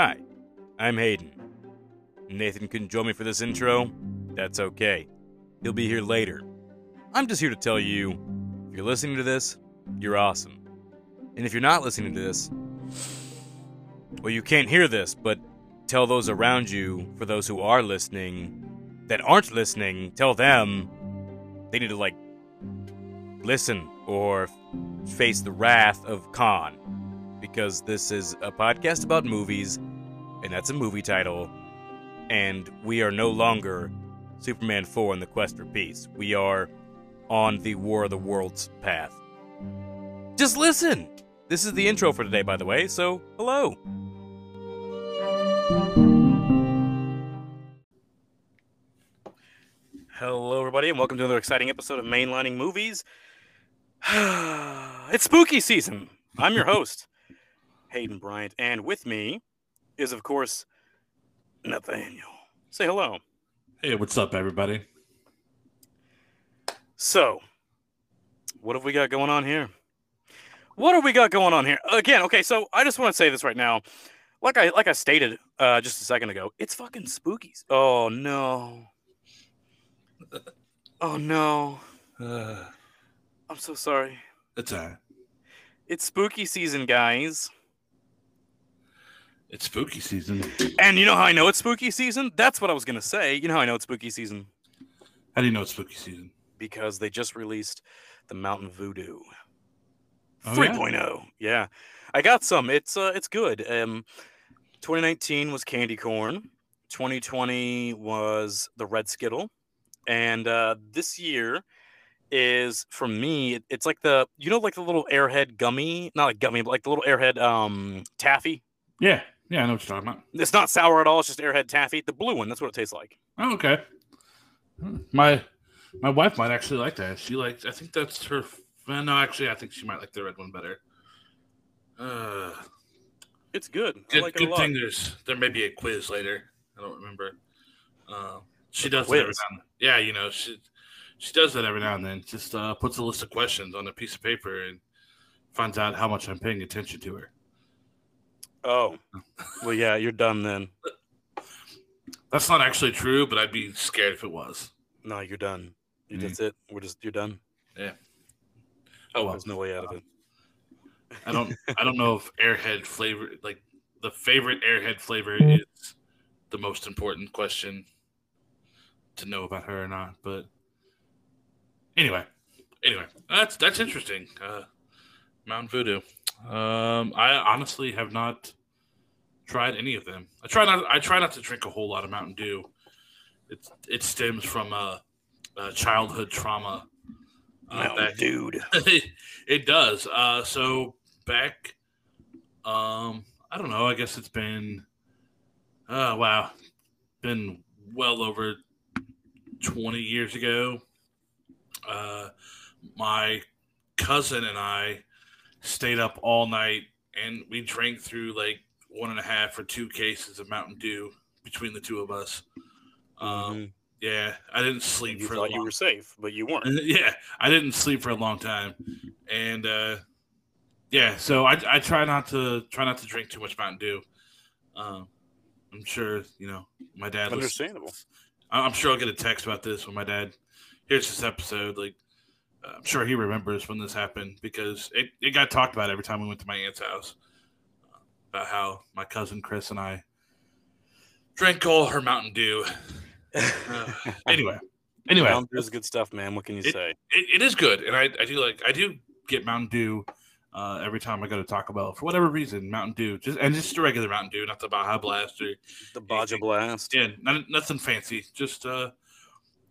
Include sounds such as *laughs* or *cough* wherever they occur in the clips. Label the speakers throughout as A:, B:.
A: Hi, I'm Hayden. Nathan couldn't join me for this intro. That's okay. He'll be here later. I'm just here to tell you if you're listening to this, you're awesome. And if you're not listening to this, well, you can't hear this, but tell those around you, for those who are listening, that aren't listening, tell them they need to, like, listen or face the wrath of Khan. Because this is a podcast about movies, and that's a movie title, and we are no longer Superman 4 in the quest for peace. We are on the War of the Worlds path. Just listen! This is the intro for today, by the way, so hello. Hello, everybody, and welcome to another exciting episode of Mainlining Movies. *sighs* it's spooky season. I'm your host, Hayden Bryant, and with me is, of course, Nathaniel. Say hello.
B: Hey, what's up, everybody?
A: So, what have we got going on here? What have we got going on here? Again, okay, so I just want to say this right now. Like I like I stated uh, just a second ago, it's fucking spookies. Oh no. Oh no.
B: Uh, *sighs*
A: I'm so sorry.
B: it's uh,
A: It's spooky season, guys.
B: It's spooky season.
A: And you know how I know it's spooky season? That's what I was gonna say. You know how I know it's spooky season?
B: How do you know it's spooky season?
A: Because they just released the Mountain Voodoo.
B: Oh,
A: 3.0. Yeah. I got some. It's uh it's good. Um 2019 was Candy Corn. 2020 was the Red Skittle. And uh this year is for me it's like the you know like the little airhead gummy, not like gummy, but like the little airhead um taffy.
B: Yeah, yeah, I know what you're talking about.
A: It's not sour at all, it's just airhead taffy. The blue one, that's what it tastes like.
B: Oh, okay. My my wife might actually like that. She likes. I think that's her. No, actually, I think she might like the red one better. Uh,
A: It's good. I
B: good
A: like it a
B: good thing there's there may be a quiz later. I don't remember. Uh, she does that every now and then. Yeah, you know she she does that every now and then. Just uh, puts a list of questions on a piece of paper and finds out how much I'm paying attention to her.
A: Oh. *laughs* Well yeah, you're done then.
B: That's not actually true, but I'd be scared if it was.
A: No, you're done. You-
B: Mm.
A: That's it. We're just you're done. Yeah.
B: Oh well,
A: There's no way out of it.
B: I don't. I don't know if Airhead flavor, like the favorite Airhead flavor, *laughs* is the most important question to know about her or not. But anyway, anyway, that's that's interesting. Uh, Mountain Voodoo. Um, I honestly have not tried any of them. I try not. I try not to drink a whole lot of Mountain Dew. It it stems from a, a childhood trauma. uh,
A: Mountain
B: back- *laughs*
A: dude.
B: it does. Uh, so back, um, I don't know. I guess it's been, uh, wow, been well over twenty years ago. Uh, my cousin and I stayed up all night, and we drank through like one and a half or two cases of Mountain Dew between the two of us. Um,
A: Mhm.
B: yeah, I didn't sleep
A: you
B: for a
A: thought you
B: long
A: were safe, but you weren't. *laughs*
B: yeah, I didn't sleep for a long time, and uh, yeah, so I, I try not to try not to drink too much Mountain Dew. Um, I'm sure you know my dad. Was,
A: Understandable.
B: I'm sure I'll get a text about this when my dad hears this episode. Like, I'm sure he remembers when this happened because it, it got talked about every time we went to my aunt's house uh, about how my cousin Chris and I drank all her Mountain Dew. Uh, *laughs* anyway, anyway,
A: Mountain Dew's good stuff, man. What can you
B: It-
A: say?
B: it, it is good, and I, I do like I do get Mountain Dew uh, every time I go to Taco Bell for whatever reason. Mountain Dew, just and just a regular Mountain Dew, not the Baja Blast or
A: The Baja Blast.
B: yeah, not, nothing fancy. Just uh,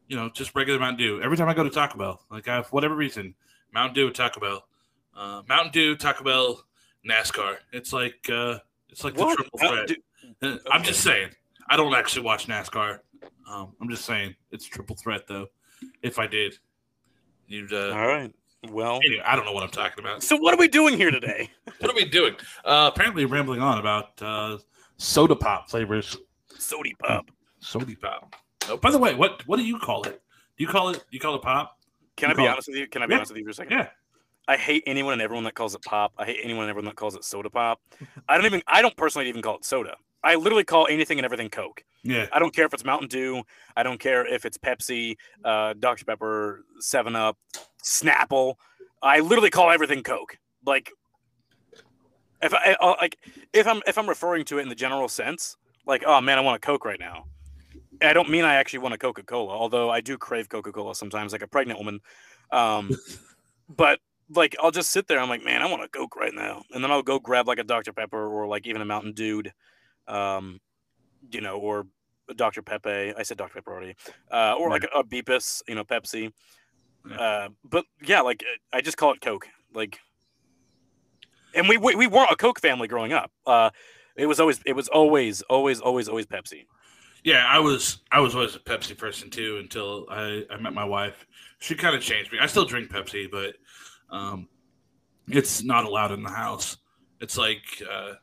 B: you know, just regular Mountain Dew. Every time I go to Taco Bell, like I, for whatever reason, Mountain Dew, Taco Bell, uh, Mountain Dew, Taco Bell, NASCAR. It's like uh, it's like
A: What?
B: the triple threat.
A: Dew-
B: Uh, I'm just saying. I don't actually watch NASCAR. Um, I'm just saying it's triple threat though. If I did, you'd. Uh,
A: All right. Well,
B: Anyway, I don't know what I'm talking about.
A: so what are we doing here today? *laughs*
B: What are we doing? Uh, apparently, rambling on about uh, soda pop flavors.
A: Sody Pop.
B: Soda pop. Oh, by the way, what what do you call it? Do you call it? Do you call it pop?
A: Can
B: You
A: I be
B: call it-
A: honest with you? Can I be
B: Yeah.
A: honest with you for a second?
B: Yeah.
A: I hate anyone and everyone that calls it pop. I hate anyone and everyone that calls it soda pop. I don't even. I don't personally even call it soda. I literally call anything and everything Coke.
B: Yeah.
A: I don't care if it's Mountain Dew. I don't care if it's Pepsi, uh, Dr Pepper, Seven Up, Snapple. I literally call everything Coke. Like if I uh, like if I'm if I'm referring to it in the general sense, like oh man, I want a Coke right now. I don't mean I actually want a Coca Cola, although I do crave Coca Cola sometimes, like a pregnant woman. Um, but like I'll just sit there. I'm like, man, I want a Coke right now, and then I'll go grab like a Dr Pepper or like even a Mountain Dew, um, you know, or a Dr Pepe. I said Dr Pepper already, uh, or like a, a Beepus, you know, Pepsi. Uh, but yeah, like I just call it Coke. Like, and we we, we weren't a Coke family growing up. Uh, it was always it was always always always always Pepsi.
B: Yeah, I was I was always a Pepsi person too until I, I met my wife. She kind of changed me. I still drink Pepsi, but um, it's not allowed in the house. It's like uh,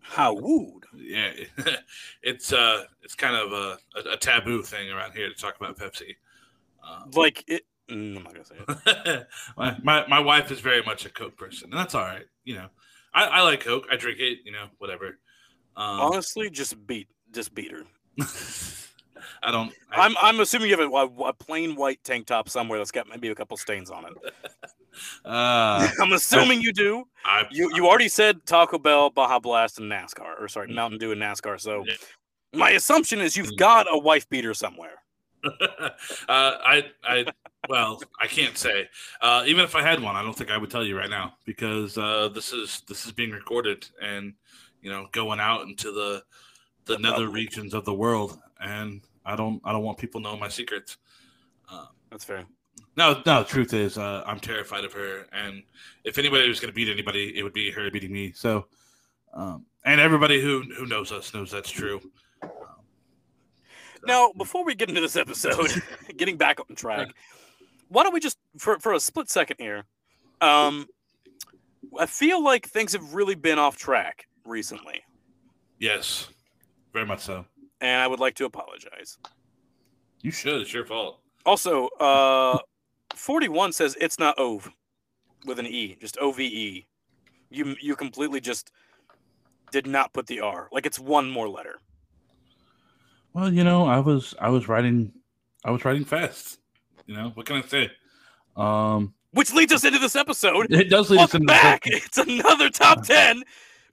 A: how would
B: yeah, *laughs* it's uh it's kind of a, a, a, taboo thing around here to talk about Pepsi.
A: Um, like it. Mm, I'm not gonna say
B: it. *laughs* my, my my wife is very much a Coke person, and that's all right. You know, I, I like Coke. I drink it. You know, whatever.
A: Um, Honestly, just beat just beat her.
B: I don't. I,
A: am I'm, I'm assuming you have a, a, plain white tank top somewhere that's got maybe a couple stains on it. *laughs* Uh, *laughs* I'm assuming you do. I, you you already said Taco Bell, Baja Blast, and NASCAR, or sorry. Mountain Dew and NASCAR. So my assumption is you've mm. got a wife beater somewhere. *laughs*
B: uh, I I well I can't say. Uh, even if I had one, I don't think I would tell you right now because uh, this is this is being recorded and you know going out into the the nether regions of the world, and I don't I don't want people knowing my secrets.
A: Uh, That's fair.
B: No, no. The truth is, uh, I'm terrified of her, and if anybody was going to beat anybody, it would be her beating me. So, um, and everybody who who knows us knows that's true. Um,
A: now, before we get into this episode, *laughs* getting back on track, why don't we just for for a split second here? Um, I feel like things have really been off track recently.
B: Yes. Very much so.
A: And I would like to apologize.
B: You should. It's your fault.
A: Also, uh, 41 says it's not OVE with an E, just O V E. You you completely just did not put the R. Like it's one more letter.
B: Well, you know, I was I was writing I was writing fast. You know, what can I say? Um
A: which leads us into this episode.
B: It does lead us into
A: back. It's another top 10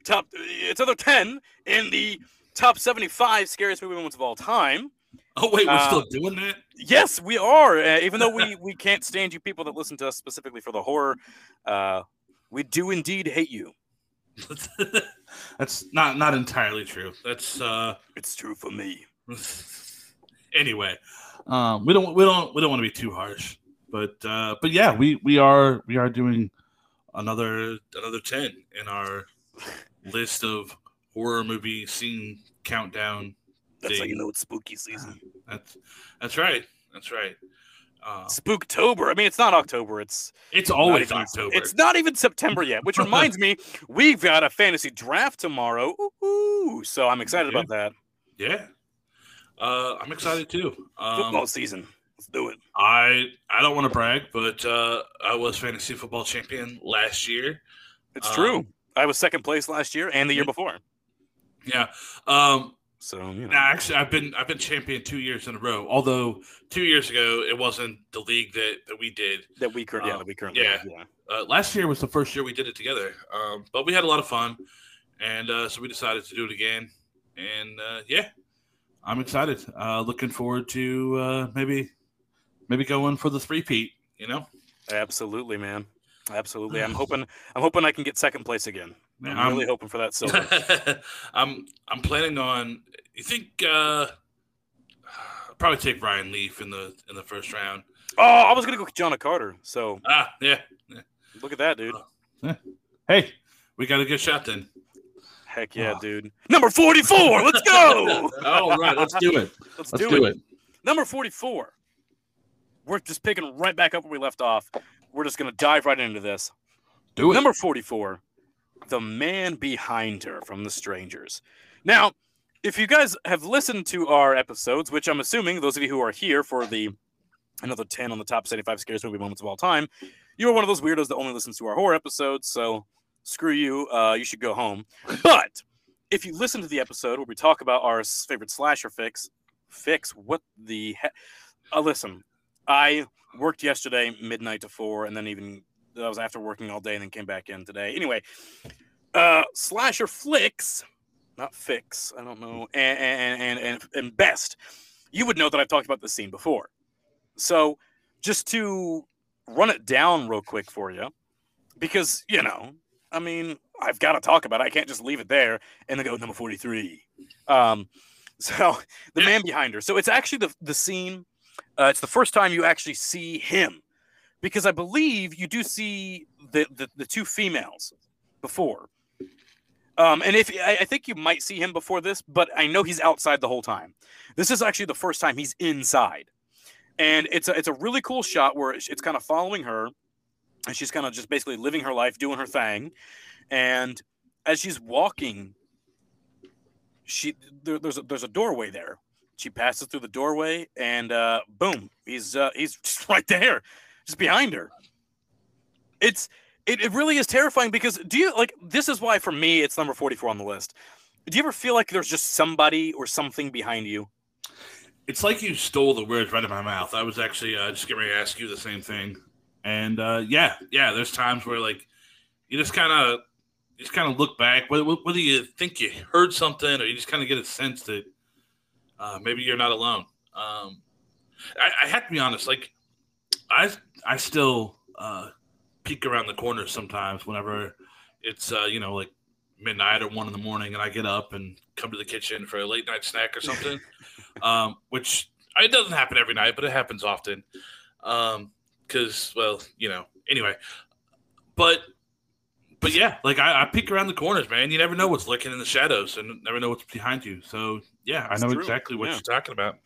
A: top it's another 10 in the top 75 scariest movie moments of all time.
B: Oh wait, we're uh, still doing that?
A: Yes, we are. Uh, even though we we can't stand you people that listen to us specifically for the horror, uh, we do indeed hate you. *laughs*
B: That's not not entirely true. That's uh
A: it's true for me. *laughs*
B: anyway, um, we don't we don't we don't want to be too harsh, but uh, but yeah, we we are we are doing another another ten in our list of horror movie scene countdown.
A: That's how you know it's spooky season. *sighs*
B: That's that's right. That's right.
A: Uh, Spooktober. I mean, it's not October. It's
B: it's always even, October.
A: It's not even September yet. Which *laughs* reminds me, we've got a fantasy draft tomorrow. Ooh, so I'm excited
B: yeah.
A: about that.
B: Yeah, uh, I'm excited too.
A: Um, Football season. Let's do it.
B: I I don't want to brag, but uh, I was fantasy football champion last year.
A: It's um, true. I was second place last year and the year before.
B: Yeah. Um,
A: so you
B: know. actually, I've been I've been champion two years in a row. Although two years ago it wasn't the league that, that we did.
A: That we currently um, yeah that we currently
B: yeah. yeah. Uh, last year was the first year we did it together. Um, but we had a lot of fun, and uh, so we decided to do it again. And uh, yeah, I'm excited. Uh, looking forward to uh, maybe maybe going for the three peat. You know.
A: Absolutely, man. Absolutely. I'm *sighs* hoping I'm hoping I can get second place again. I'm, I'm really hoping for that *laughs* silver.
B: I'm I'm planning on. You think? uh I'll probably take Ryan Leaf in the in the first round.
A: Oh, I was gonna go with John Carter. So
B: ah, yeah. yeah.
A: Look at that, dude.
B: Uh, hey, we got a good shot then.
A: Heck yeah, oh. dude. Number 44. Let's go. *laughs*
B: All right, let's do it. *laughs*
A: Let's, let's do, do it. it. Number 44. We're just picking right back up where we left off. We're just gonna dive right into this.
B: Do it.
A: Number 44 the man behind her from The Strangers. Now, if you guys have listened to our episodes, which I'm assuming those of you who are here for the another 10 on the top 75 scariest movie moments of all time, you are one of those weirdos that only listens to our horror episodes. So screw you. Uh, you should go home. But if you listen to the episode where we talk about our favorite slasher fix, fix what the heck? Uh, listen, I worked yesterday midnight to four, and then even I was after working all day, and then came back in today. Anyway, uh, slasher flicks, not fix. I don't know, and and and and, best. You would know that I've talked about this scene before. So, just to run it down real quick for you, because you know, I mean, I've got to talk about it. I can't just leave it there and then go number 43. Um, *laughs* so the man behind her. So it's actually the the scene. Uh, it's the first time you actually see him, because I believe you do see the the, the two females before. Um, and if I, I think you might see him before this, but I know he's outside the whole time. This is actually the first time he's inside, and it's a it's a really cool shot where it's, it's kind of following her, and she's kind of just basically living her life, doing her thing, and as she's walking, she there, there's a, there's a doorway there. She passes through the doorway, and uh, boom, he's uh, he's *laughs* right there, behind her. It's it, it really is terrifying because do you like this is why for me it's number 44 on the list. Do you ever feel like there's just somebody or something behind you?
B: It's like you stole the words right out of my mouth. I was actually uh, just getting ready to ask you the same thing. And uh, yeah, yeah, there's times where like you just kind of just kind of look back, whether, whether you think you heard something or you just kind of get a sense that uh, maybe you're not alone. Um, I, I have to be honest, like I I still uh, peek around the corners sometimes whenever it's uh, you know like midnight or one in the morning, and I get up and come to the kitchen for a late night snack or something. *laughs* um, which it doesn't happen every night, but it happens often. Um, because well, you know, anyway. But but yeah, like I, I peek around the corners, man. You never know what's lurking in the shadows, and never know what's behind you. So yeah, I know
A: true,
B: exactly what
A: yeah.
B: you're talking about.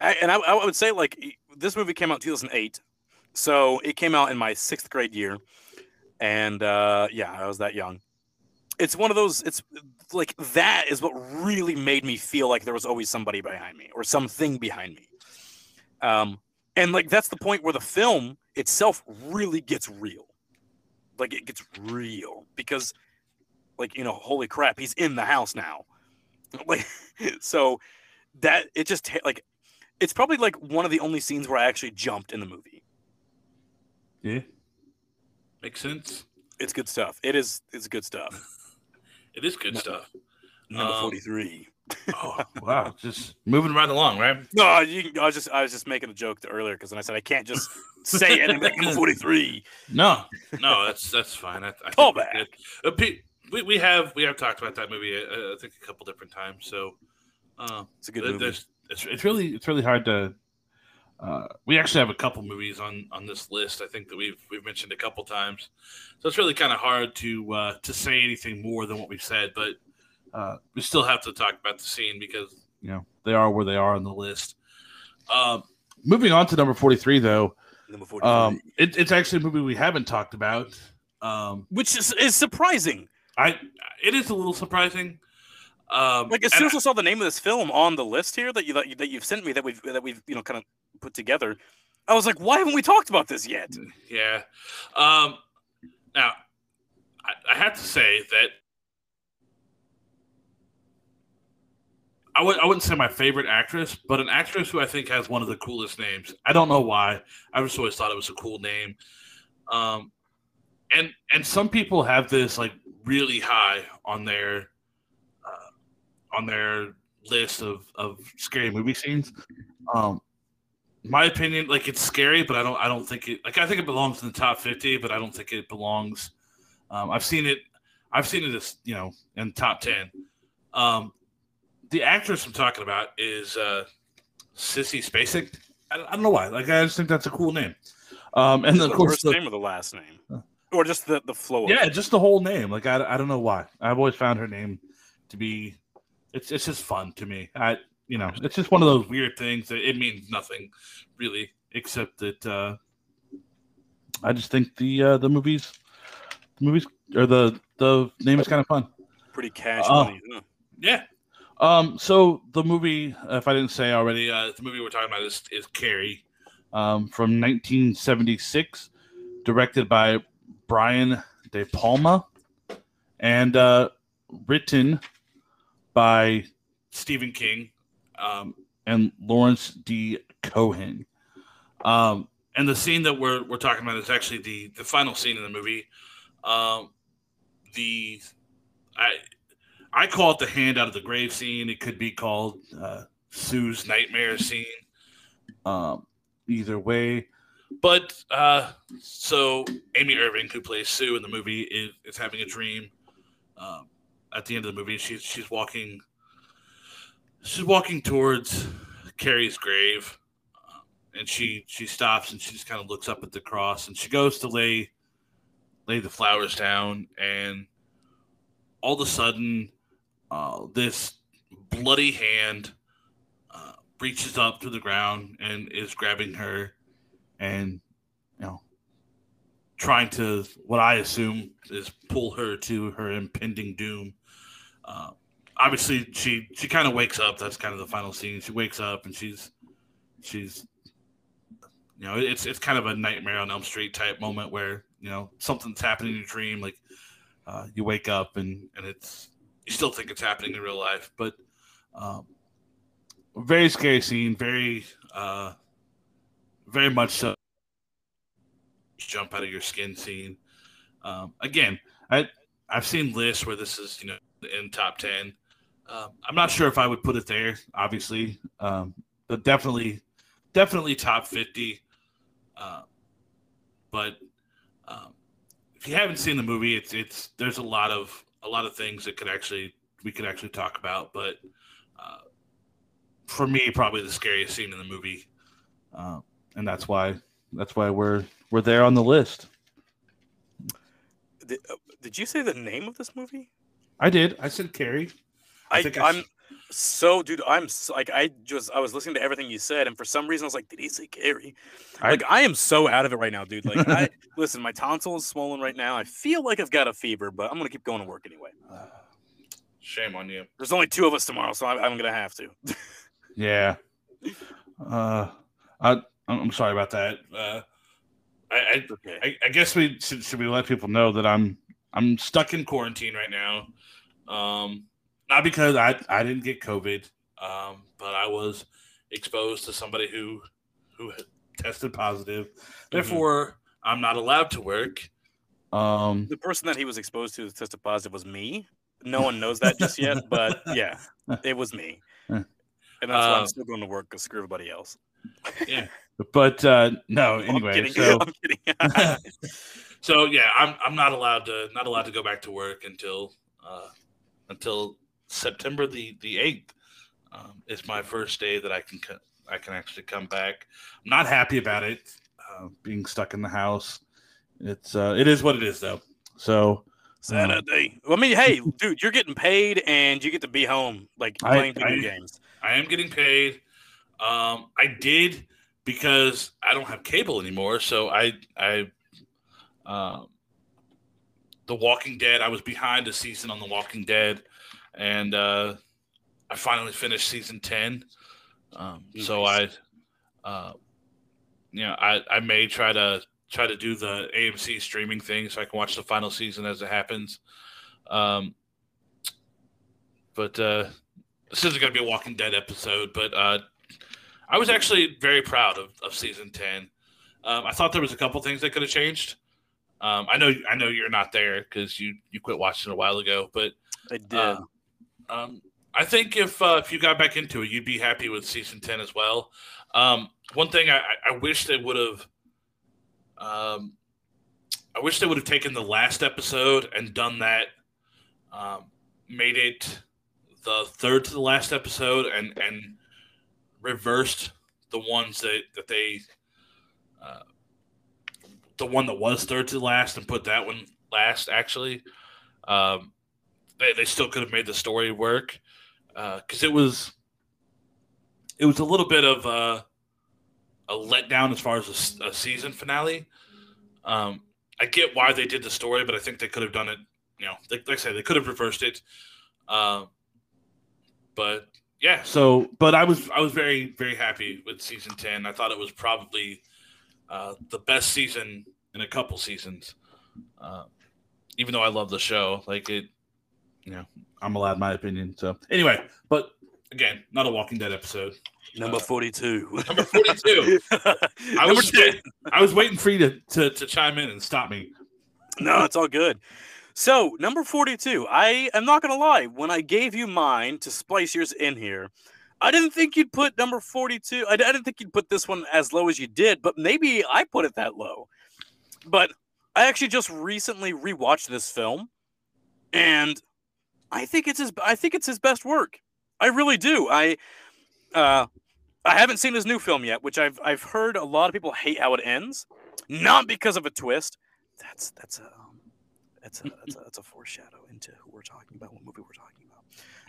A: I, and I, I would say like this movie came out in 2008, so it came out in my sixth grade year, and uh, yeah, I was that young. It's one of those. It's like that is what really made me feel like there was always somebody behind me or something behind me. Um, and like that's the point where the film itself really gets real. Like it gets real because, like you know, holy crap, he's in the house now. *laughs* Like so, that it just like it's probably like one of the only scenes where I actually jumped in the movie.
B: Yeah, makes sense.
A: It's good stuff. It is. It's good stuff. *laughs*
B: It is good
A: No.
B: stuff.
A: Number
B: Um,
A: forty-three.
B: Oh *laughs* wow, just moving right along, right?
A: No, you, I was just I was just making a joke to earlier because then I said I can't just say it and be number *laughs* forty-three.
B: No, no, that's that's fine. I, I
A: Call back.
B: did. Uh, we, we have we have talked about that movie. uh, I think a couple different times. So, uh,
A: It's a good movie.
B: it's it's really it's really hard to. Uh, we actually have a couple movies on on this list. I think that we've we've mentioned a couple times, so it's really kind of hard to uh, to say anything more than what we've said. But uh, we still have to talk about the scene because you know they are where they are on the list. Uh, moving on to number forty three, though,
A: Number forty-three,
B: um, it, it's actually a movie we haven't talked about. Um,
A: which is, is surprising.
B: I it is a little surprising. Um,
A: Like as soon as I saw the name of this film on the list here that you that, you, that you've sent me that we've that we've you know kind of put together, I was like, why haven't we talked about this yet?
B: Yeah. Um, now, I, I have to say that I would I wouldn't say my favorite actress, but an actress who I think has one of the coolest names. I don't know why. I just always thought it was a cool name. Um, and and some people have this like really high on their uh, on their list of of scary movie scenes. Um, my opinion, like it's scary, but I don't I don't think it like I think it belongs in the top fifty, but I don't think it belongs. Um, I've seen it, I've seen it as you know in top ten. Um, the actress I'm talking about is uh, Sissy Spacek. I, I don't know why. Like I just think that's a cool name. Um, and then
A: the
B: of course
A: first
B: the,
A: name or the last name, or just the the flow. Of
B: yeah, just the whole name. Like I, I don't know why. I've always found her name to be it's it's just fun to me. I you know, it's just one of those weird things that it means nothing really except that uh I just think the uh the movies the movies or the the name is kind of fun.
A: pretty cash
B: Oh.
A: money. huh?
B: Yeah. Um so the movie if I didn't say already, uh the movie we're talking about is is Carrie um from 1976 directed by Brian De Palma and uh, written by Stephen King um, and Lawrence D. Cohen. Um, and the scene that we're, we're talking about is actually the, the final scene in the movie. Um, the I I call it the hand out of the grave scene. It could be called uh, Sue's nightmare scene. Um, either way, but uh, so Amy Irving, who plays Sue in the movie, is, is having a dream. Um, at the end of the movie, she's she's walking. She's walking towards Carrie's grave, and she she stops and she just kind of looks up at the cross, and she goes to lay lay the flowers down, and all of a sudden, uh, this bloody hand uh, reaches up to the ground and is grabbing her and you know trying to what I assume is pull her to her impending doom. Uh, obviously, she she kind of wakes up. That's kind of the final scene. She wakes up and she's she's you know it's it's kind of a nightmare on Elm Street type moment where you know something's happening in your dream, like uh, you wake up and and it's you still think it's happening in real life, but um, very scary scene, very uh, very much so jump out of your skin scene. Um, again, I I've seen lists where this is you know in top ten. Um, I'm not sure if I would put it there, obviously, um, but definitely, definitely top fifty. Uh, but um, if you haven't seen the movie, it's it's there's a lot of a lot of things that could actually we could actually talk about, but uh, for me, probably the scariest scene in the movie. Uh, and that's why that's why we're we're there on the list.
A: Did, uh, did you say the name of this movie?
B: I did. I said Carrie.
A: I, I am so, dude. I'm so, like, I just I was listening to everything you said, and for some reason I was like, did he say Carrie? Like, I, I am so out of it right now, dude. Like, I *laughs* listen, my tonsil is swollen right now. I feel like I've got a fever, but I'm gonna keep going to work anyway. *sighs*
B: Shame on you.
A: There's only two of us tomorrow, so I, I'm gonna have to. *laughs*
B: yeah. Uh, I I'm sorry about that. Uh, I I, okay. I, I, guess we should, should we let people know that I'm I'm stuck in quarantine right now. Um, not because I I didn't get COVID, um, but I was exposed to somebody who who tested positive. Mm-hmm. Therefore, mm-hmm. I'm not allowed to work.
A: Um, the person that he was exposed to tested positive was me. No one knows that just yet, *laughs* but yeah, it was me, and that's why I'm um, still going to work because screw everybody else.
B: yeah. *laughs* But uh, no, anyway. So, *laughs* so yeah, I'm I'm not allowed to not allowed to go back to work until uh, until September the the eighth. Um, is my first day that I can I can actually come back. I'm not happy about it, uh, being stuck in the house. It's uh, it is what it is though. So
A: Saturday. Um, I mean, hey, dude, you're getting paid and you get to be home, like playing I, video I, games.
B: I am getting paid. Um, I did because I don't have cable anymore. So I, I, um, The Walking Dead. I was behind a season on The Walking Dead, and uh, I finally finished season ten. Um, nice. So I, uh, you know, I I may try to try to do the AMC streaming thing so I can watch the final season as it happens. Um, but uh, this isn't going to be a Walking Dead episode, but uh, I was actually very proud of, of season ten. Um, I thought there was a couple things that could have changed. Um, I know I know you're not there because you you quit watching a while ago, but
A: I did.
B: Uh, um, I think if uh, if you got back into it, you'd be happy with season ten as well. Um, one thing I, I wish they would have, um, I wish they would have taken the last episode and done that, um, made it the third to the last episode, and and reversed the ones that that they uh, the one that was third to last and put that one last actually um, they, they still could have made the story work because uh, it was it was a little bit of a, a letdown as far as a, a season finale um, i get why they did the story but i think they could have done it you know like, like i said they could have reversed it uh, but yeah, so but I was I was very very happy with season ten. I thought it was probably uh, the best season in a couple seasons. Uh, even though I love the show, like it, I'm allowed my opinion. So anyway, but again, not a Walking Dead episode.
A: Number
B: Uh,
A: 42.
B: Number 42. *laughs* I was
A: 10.
B: waiting, I was waiting for you to, to, to chime in and stop me.
A: No, it's all good. So, number 42. I am not going to lie. When I gave you mine to splice yours in here, I didn't think you'd put number 42. I, I didn't think you'd put this one as low as you did, but maybe I put it that low. But I actually just recently rewatched this film and I think it's his I think it's his best work. I really do. I uh I haven't seen his new film yet, which I've I've heard a lot of people hate how it ends, not because of a twist. That's that's a um, that's a that's a, that's a foreshadow into who we're talking about, what movie we're talking about.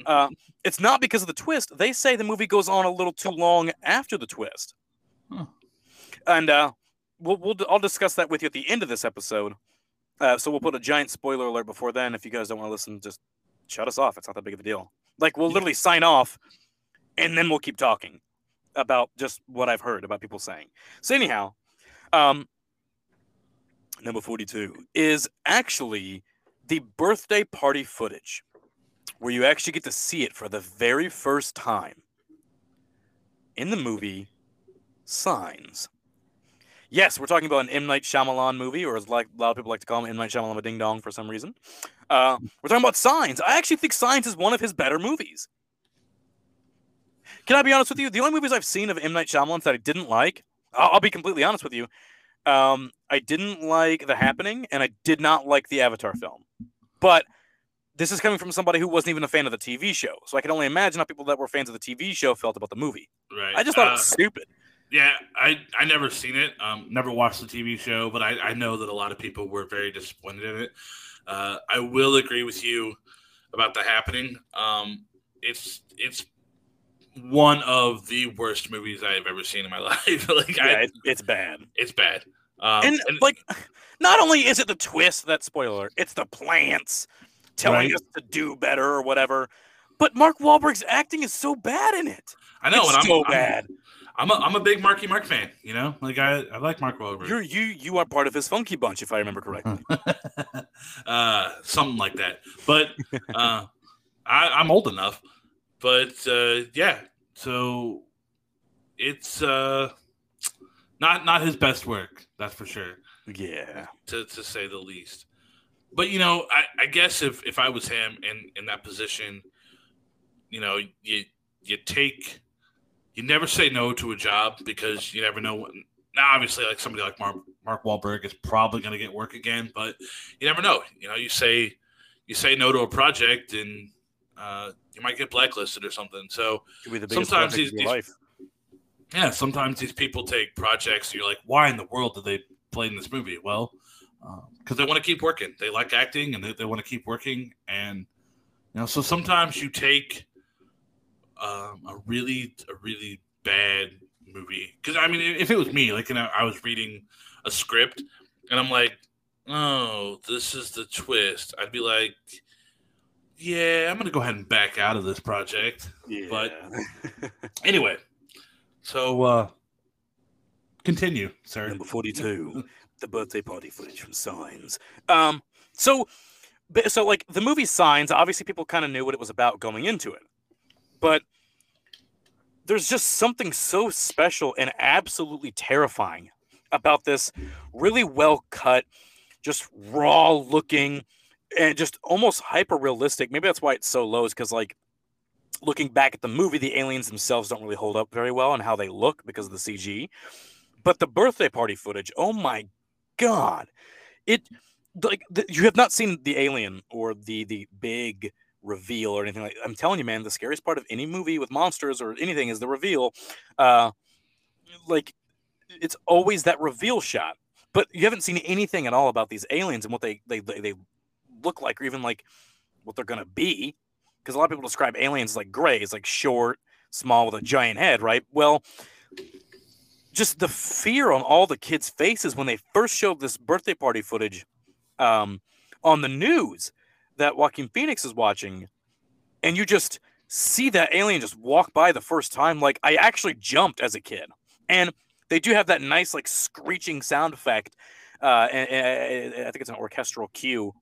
A: Uh, it's not because of the twist. They say the movie goes on a little too long after the twist,
B: Huh.
A: and uh, we'll we'll I'll discuss that with you at the end of this episode. Uh, so we'll put a giant spoiler alert before then. If you guys don't want to listen, just shut us off. It's not that big of a deal. Like we'll literally sign off, and then we'll keep talking about just what I've heard about people saying. So anyhow, um, number forty-two is actually the birthday party footage, where you actually get to see it for the very first time in the movie Signs. Yes, we're talking about an M Night Shyamalan movie, or as like a lot of people like to call him, M Night Shyamalan Ding Dong for some reason. Uh, we're talking about Signs. I actually think Signs is one of his better movies. Can I be honest with you? The only movies I've seen of M Night Shyamalan that I didn't like, I'll, I'll be completely honest with you. Um, I didn't like The Happening, and I did not like the Avatar film. But this is coming from somebody who wasn't even a fan of the TV show, so I can only imagine how people that were fans of the TV show felt about the movie.
B: Right.
A: I just thought it
B: Uh,
A: was stupid.
B: Yeah, I I never seen it. Um, never watched the TV show, but I, I know that a lot of people were very disappointed in it. Uh, I will agree with you about the happening. Um, it's it's one of the worst movies I have ever seen in my *laughs* life. like
A: Yeah,
B: I,
A: it, it's bad.
B: it's bad. Um,
A: and, like, not only is it the twist that spoiler, it's the plants telling
B: Right.
A: us to do better or whatever. But Mark Wahlberg's acting is so bad in it.
B: I know,
A: it's
B: and I'm,
A: so
B: I'm
A: bad.
B: I'm a, I'm a big Marky Mark fan. You know, like I, I like Mark Wahlberg.
A: You're you you are part of his funky bunch, if I remember correctly. *laughs*
B: uh, something like that. But uh, I, I'm old enough. But uh, yeah, so it's uh, not not his best work. That's for sure,
A: yeah.
B: to, to say the least. But you know, I, I guess if, if I was him in, in that position, you know, you you take you never say no to a job because you never know when. Now, obviously, like somebody like Mark Mark Wahlberg is probably going to get work again, but you never know. You know, you say you say no to a project and uh, you might get blacklisted or something. So
A: the
B: Sometimes these-
A: life.
B: yeah, sometimes these people take projects. You're like, why in the world did they play in this movie? Well, because they want to keep working. They like acting and they, they want to keep working. And you know, so sometimes you take um, a really a really bad movie. Because I mean, if it was me, like, you know, I was reading a script and I'm like, oh, this is the twist. I'd be like, yeah, I'm gonna go ahead and back out of this project.
A: Yeah.
B: but- *laughs* Anyway, so uh continue, sir.
A: Number 42, the birthday party footage from Signs. Um, so, so like the movie Signs, obviously people kind of knew what it was about going into it, but there's just something so special and absolutely terrifying about this really well cut, just raw looking, and just almost hyper realistic. Maybe that's why it's so low, is because like looking back at the movie, the aliens themselves don't really hold up very well and how they look because of the CG. But the birthday party footage, oh my god, it like the, you have not seen the alien or the the big reveal or anything like. I'm telling you, man, the scariest part of any movie with monsters or anything is the reveal. Uh, like it's always that reveal shot, but you haven't seen anything at all about these aliens and what they they they, they look like, or even like what they're gonna be. Because a lot of people describe aliens like gray, it's like short, small with a giant head, right? Well, just the fear on all the kids' faces when they first showed this birthday party footage um, on the news that Joaquin Phoenix is watching, and you just see that alien just walk by the first time. Like I actually jumped as a kid, and they do have that nice like screeching sound effect. Uh, and, and I think it's an orchestral cue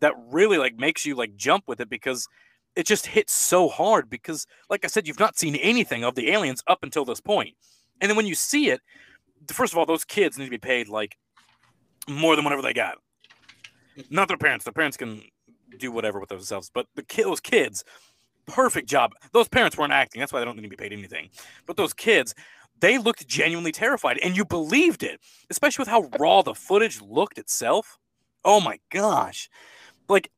A: that really like makes you like jump with it because it just hits so hard because like I said you've not seen anything of the aliens up until this point. And then when you see it, first of all those kids need to be paid like more than whatever they got. Not their parents. Their parents can do whatever with themselves, but the kid, those kids, perfect job. Those parents weren't acting. That's why they don't need to be paid anything. But those kids, they looked genuinely terrified, and you believed it, especially with how *laughs* raw the footage looked itself. Oh my gosh! Like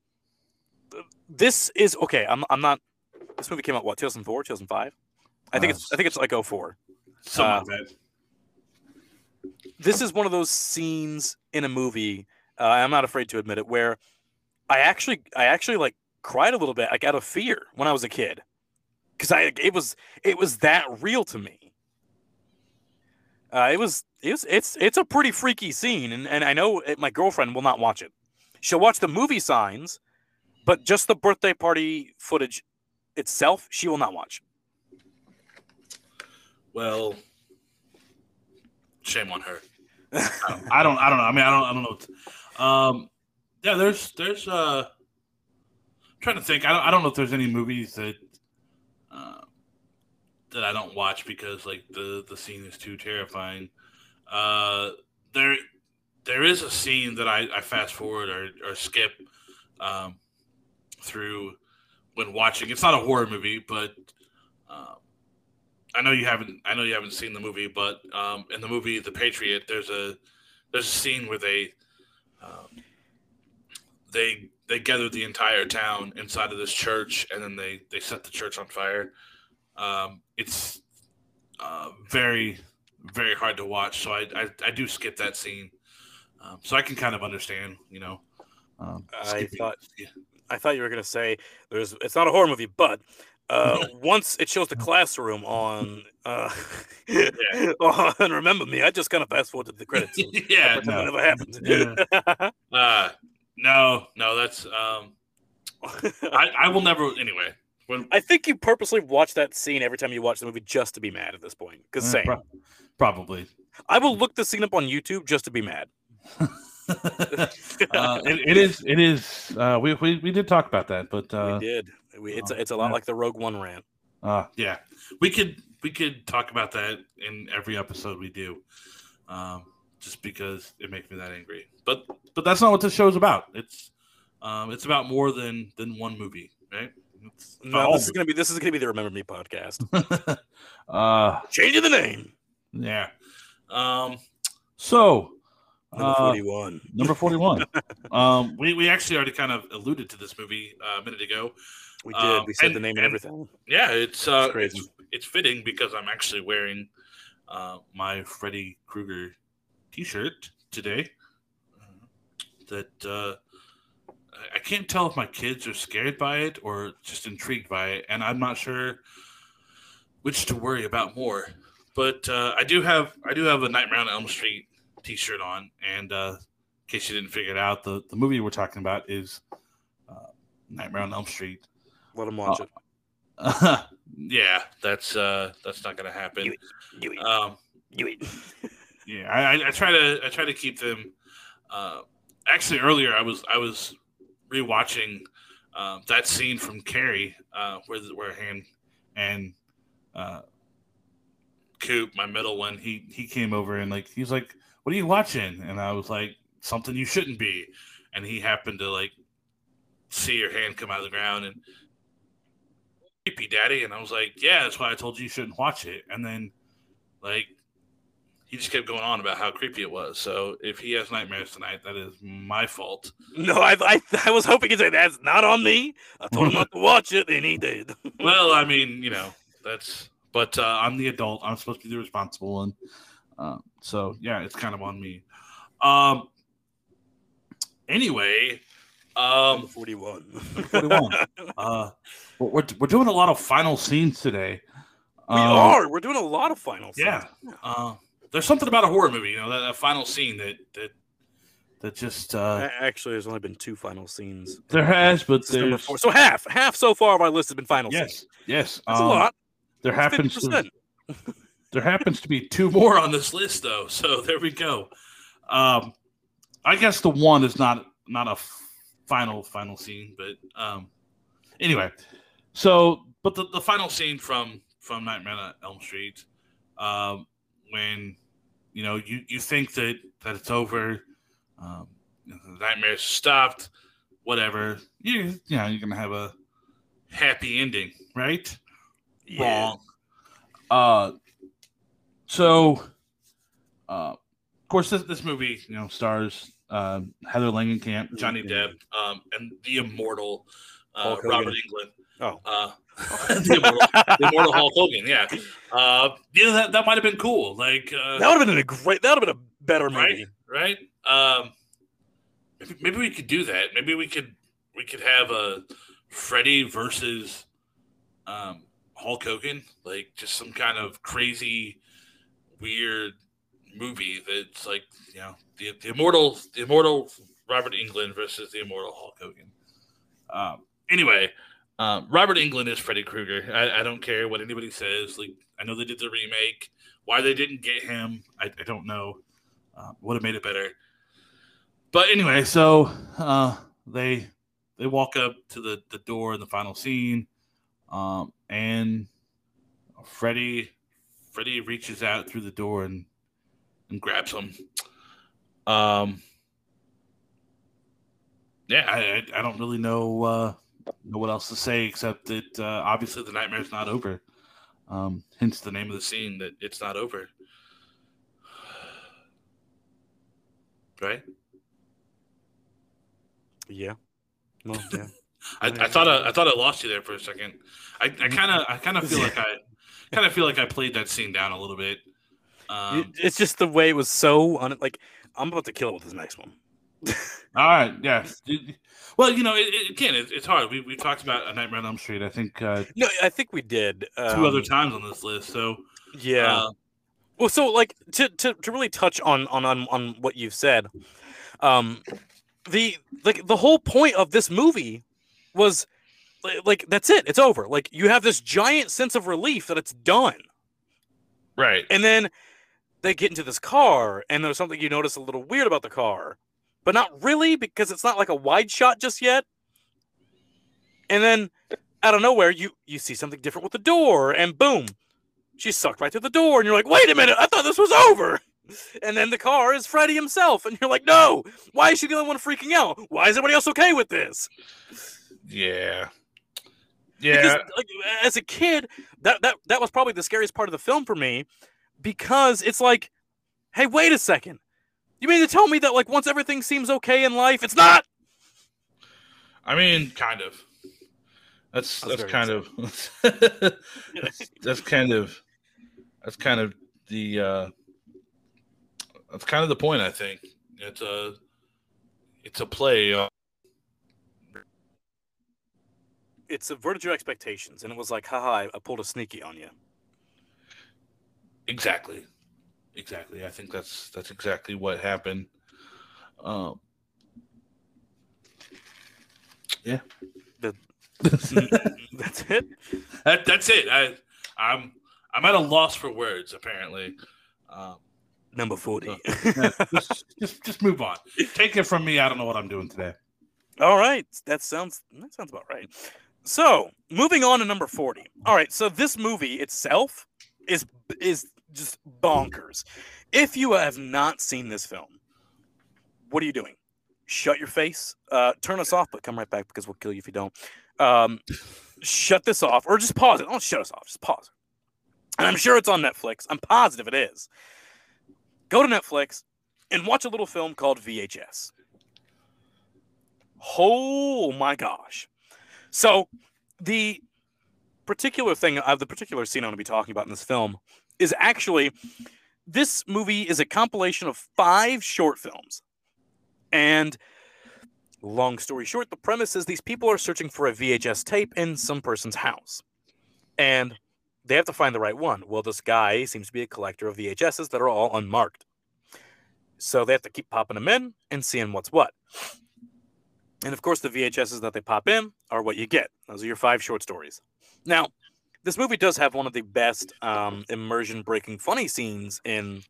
A: this is okay. I'm I'm not. This movie came out what 2004, 2005. I think
B: Uh,
A: it's I think it's like 04.
B: Something
A: Uh,
B: like
A: this is one of those scenes in a movie uh, i'm not afraid to admit it where i actually i actually like cried a little bit like out of fear when i was a kid because i it was it was that real to me uh, it was it was it's it's a pretty freaky scene and, and i know it, my girlfriend will not watch it she'll watch the movie signs but just the birthday party footage itself she will not watch
B: Well, shame on her. *laughs* I don't. I don't know. I mean, I don't. I don't know. Um, yeah, there's there's uh, I'm trying to think. I don't. I don't know if there's any movies that uh, that I don't watch because like the the scene is too terrifying. Uh, there there is a scene that I, I fast forward or, or skip um, through when watching. It's not a horror movie, but um, I know you haven't. I know you haven't seen the movie, but um, in the movie The Patriot, there's a there's a scene where they um, they they gather the entire town inside of this church, and then they they set the church on fire. Um, it's uh, very very hard to watch, so I I, I do skip that scene. Um, so I can kind of understand, you know. Um,
A: I thought- I thought you were gonna say there's. It's not a horror movie, but uh, once it shows the classroom on, uh, *laughs* on Remember Me, I just kind of fast forwarded the credits. *laughs*
B: yeah, no.
A: it never happened. *laughs*
B: Uh, no, no, that's um, *laughs* I, I will never. Anyway, when
A: I think you purposely watch that scene every time you watch the movie just to be mad at this point. Because
B: uh,
A: same,
B: pro- probably.
A: I will look the scene up on YouTube just to be mad. *laughs*
B: uh, it, it is. It is. Uh, we, we we did talk about that, but uh,
A: we did. We, it's
B: oh,
A: a, it's a lot like the Rogue One rant.
B: uh, yeah, we could we could talk about that in every episode we do, um, just because it makes me that angry. But but that's not what this show is about. It's um, it's about more than than one movie, right?
A: No, this is gonna be this is gonna be the Remember Me podcast. *laughs*
B: uh,
A: Changing the name.
B: yeah. Um, so
A: Number
B: uh,
A: forty-one. *laughs*
B: number 41 *laughs* um we, we actually already kind of alluded to this movie uh, a minute ago
A: We did.
B: um,
A: we said
B: and-
A: the name and
B: and-
A: everything.
B: yeah it's uh
A: crazy.
B: it's, it's fitting because i'm actually wearing uh my freddy krueger t-shirt today that uh I- i can't tell if my kids are scared by it or just intrigued by it and i'm not sure which to worry about more but uh i do have i do have a nightmare on elm street t-shirt on and uh in case you didn't figure it out the the movie we're talking about is uh, nightmare on elm street
A: Let him watch
B: uh,
A: it. *laughs*
B: yeah, that's uh that's not gonna happen.
A: You- You eat.
B: Um,
A: You eat. *laughs*
B: yeah, I, I- try to I try to keep them. Uh, actually, earlier I was I was rewatching um, that scene from Carrie uh, where where Han and uh, Coop, my middle one, he he came over and like he's like, "What are you watching?" And I was like, "Something you shouldn't be." And he happened to like see your hand come out of the ground and creepy, daddy. And I was like, "Yeah, that's why I told you you shouldn't watch it." And then like he just kept going on about how creepy it was. So if he has nightmares tonight, that is my fault.
A: No, I, I I was hoping he'd say that's not on me. I told him not to watch it, and he did. *laughs*
B: well, I mean, you know, that's. But uh, I'm the adult. I'm supposed to be the responsible one. Uh, so yeah, it's kind of on me. Um. Anyway, um,
A: Forty-one.
B: 41. *laughs* uh, we're, we're doing a lot of final scenes today.
A: We
B: Um,
A: are. We're doing a lot of final. scenes.
B: Yeah. Uh, there's something about a horror movie, you know, that, that final scene that that that just uh,
A: Actually, there's only been two final scenes.
B: there has, but
A: This is number
B: there's
A: four. So half, half so far of our list has been final
B: yes,
A: scenes.
B: yes.
A: That's
B: um,
A: a lot.
B: There
A: That's
B: happens to
A: 50%. *laughs*
B: there happens to be two *laughs* more on this list though, *laughs* so there we go. Um, I guess the one is not not a final final scene. But um, anyway, so but the, the final scene from from Nightmare on Elm Street, um, when you know you you think that that it's over, um, nightmare's stopped, whatever. You you know you're gonna have a happy ending, right? Wrong. Uh, so, uh, of course, this this movie you know stars uh, Heather Langenkamp, Johnny Depp, um, and the immortal uh, Robert Englund.
A: Oh.
B: Uh, *laughs* the, immortal, the immortal Hulk Hogan, yeah. Uh, yeah, that, that might have been cool. Like, uh,
A: That would have been a great. That would have been a better
B: right,
A: movie.
B: right. Um, maybe, maybe we could do that. Maybe we could we could have a Freddy versus um, Hulk Hogan, like just some kind of crazy, weird movie that's like you know the the immortal the immortal Robert Englund versus the immortal Hulk Hogan. Um, anyway, um, Robert Englund is Freddy Krueger. I, I don't care what anybody says. Like I know they did the remake. Why they didn't get him, I, I don't know. Uh, would have made it better. But anyway, so uh, they they walk up to the, the door in the final scene, um, and Freddy Freddy reaches out through the door and and grabs him. Um, yeah, I, I, don't really know uh, know what else to say except that uh, obviously the nightmare's not over. Um, hence the name of the scene that it's not over. *sighs* Right?
A: Yeah. Well, yeah. *laughs*
B: I, I thought I, I thought I lost you there for a second. I kind of I kind of feel *laughs* like I kind of feel like I played that scene down a little bit. Um,
A: it's just the way it was so on. un- like I'm about to kill it with this next one.
B: All right, Yes. Well, you know, it, it, again, it, it's hard. We we talked about a Nightmare on Elm Street. I think uh,
A: No, I think we did
B: two
A: um,
B: other times on this list. So
A: Yeah.
B: uh,
A: Well, so like to, to, to really touch on, on on on what you've said, um, the like the whole point of this movie was like that's it, it's over. Like you have this giant sense of relief that it's done,
B: right,
A: and then they get into this car, and there's something you notice a little weird about the car, but not really because it's not like a wide shot just yet. And then out of nowhere, you you see something different with the door, and boom, she's sucked right through the door, and you're like, wait a minute, I thought this was over. *laughs* And then the car is Freddy himself, and you're like, no, why is she the only one freaking out? Why is everybody else okay with this?
B: yeah,
A: Because,
B: yeah.
A: like, as a kid, that, that that was probably the scariest part of the film for me, because it's like, hey, wait a second, you mean to tell me that like once everything seems okay in life, it's not?
B: I mean, kind of. That's
A: That's
B: that's
A: very
B: kind of that's, *laughs* that's kind of that's kind of the uh that's kind of the point. I think it's a it's a play. Uh,
A: It subverted your expectations, and it was like, haha, I, I pulled a sneaky on you.
B: exactly, exactly. I think that's that's exactly what happened. Um, yeah, *laughs*
A: That's it.
B: that, that's it. I I'm I'm at a loss for words. Apparently. Um,
A: Number forty.
B: yeah, just, just just move on. Take it from me. I don't know what I'm doing today.
A: All right, that sounds that sounds about right. So, moving on to number 40. All right, so this movie itself is is just bonkers. If you have not seen this film, what are you doing? Shut your face. Uh, turn us off, but come right back because we'll kill you if you don't. Um, shut this off, or just pause it. Don't shut us off. Just pause. And I'm sure it's on Netflix. I'm positive it is. Go to Netflix and watch a little film called VHS. Oh my gosh. So the particular thing of the particular scene I'm going to be talking about in this film is actually this movie is a compilation of five short films. And long story short, the premise is these people are searching for a VHS tape in some person's house. And they have to find the right one. Well, this guy seems to be a collector of VHSs that are all unmarked. So they have to keep popping them in and seeing what's what. And of course, the VHSs that they pop in are what you get. Those are your five short stories. Now, this movie does have one of the best um, immersion breaking funny scenes in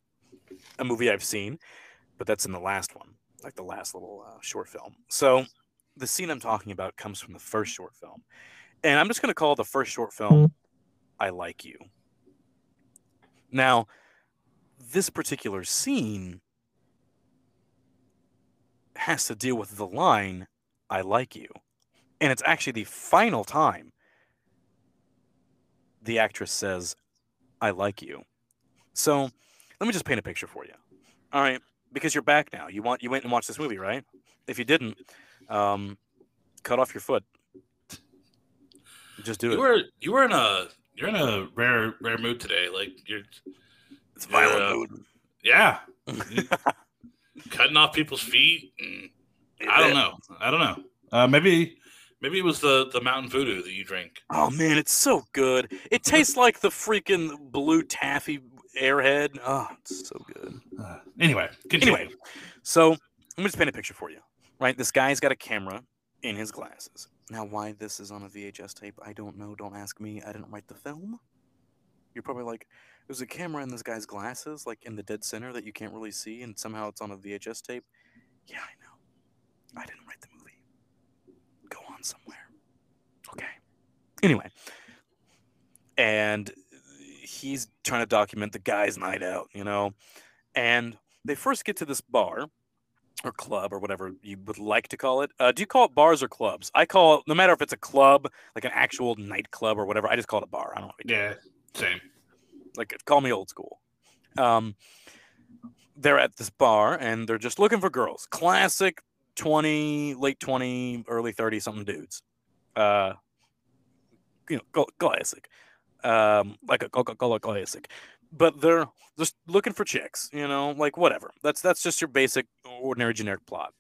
A: a movie I've seen, but that's in the last one, like the last little uh, short film. So the scene I'm talking about comes from the first short film. And I'm just going to call the first short film I Like You. Now, this particular scene has to deal with the line I like you. And it's actually the final time the actress says I like you. So, let me just paint a picture for you. All right, because you're back now. You want you went and watched this movie, right? If you didn't, um, cut off your foot. Just do
B: You
A: it.
B: were you were in a you're in a rare rare mood today. Like you're
A: It's violent
B: Yeah.
A: mood.
B: yeah *laughs* cutting off people's feet. And, I don't know. I don't know. Uh, maybe maybe it was the the mountain voodoo that you drink.
A: Oh man, it's so good. It *laughs* tastes like the freaking blue taffy airhead. Oh, it's so good.
B: Uh, anyway, continue.
A: Anyway, so let me just paint a picture for you. Right, this guy's got a camera in his glasses. Now, why this is on a VHS tape, I don't know. Don't ask me. I didn't write the film. You're probably like, there's a camera in this guy's glasses, like in the dead center that you can't really see, and somehow it's on a VHS tape. Yeah, I know. I didn't write the movie. Somewhere. Okay. Anyway, and he's trying to document the guy's night out, you know, and they first get to this bar or club or whatever you would like to call it. Uh, do you call it bars or clubs? I call it, no matter if it's a club, like an actual nightclub or whatever, I just call it a bar. I don't know.
B: Yeah, same.
A: Like, call me old school. Um, they're at this bar and they're just looking for girls. Classic 20, late 20, early 30 something dudes. Uh, you know, cl- classic. Um, like a Coca Cola classic. But they're just looking for chicks, you know, like whatever. That's that's just your basic, ordinary, generic plot.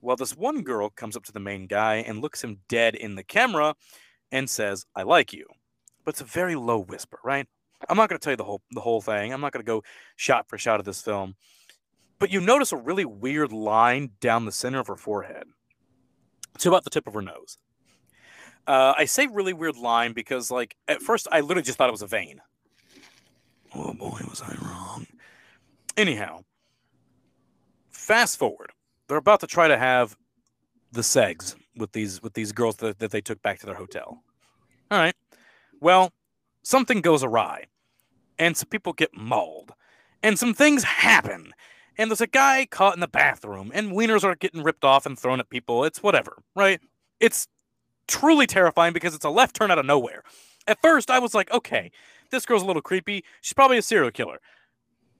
A: Well, this one girl comes up to the main guy and looks him dead in the camera and says, I like you. But it's a very low whisper, right? I'm not going to tell you the whole the whole thing. I'm not going to go shot for shot of this film. But you notice a really weird line down the center of her forehead to about the tip of her nose. Uh, I say really weird line because, like, at first I literally just thought it was a vein. Oh boy, was I wrong. Anyhow, fast forward. They're about to try to have the segs with these with these girls that, that they took back to their hotel. All right. Well, something goes awry, and some people get mauled, and some things happen. And there's a guy caught in the bathroom, and wieners are getting ripped off and thrown at people. It's whatever, right? It's truly terrifying because it's a left turn out of nowhere. At first, I was like, okay, this girl's a little creepy. She's probably a serial killer.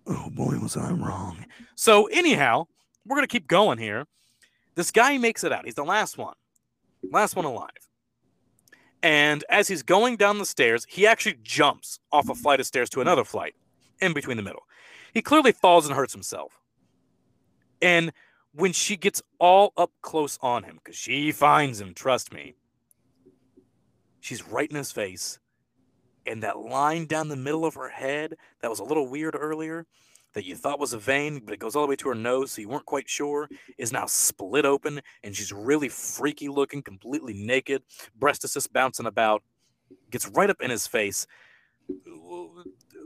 A: Oh boy, was I wrong. So, anyhow, we're going to keep going here. This guy makes it out. He's the last one, last one alive. And as he's going down the stairs, he actually jumps off a flight of stairs to another flight in between the middle. He clearly falls and hurts himself. And when she gets all up close on him, because she finds him, trust me, she's right in his face. And that line down the middle of her head that was a little weird earlier, that you thought was a vein, but it goes all the way to her nose, so you weren't quite sure, is now split open, and she's really freaky looking, completely naked, breastises bouncing about, gets right up in his face,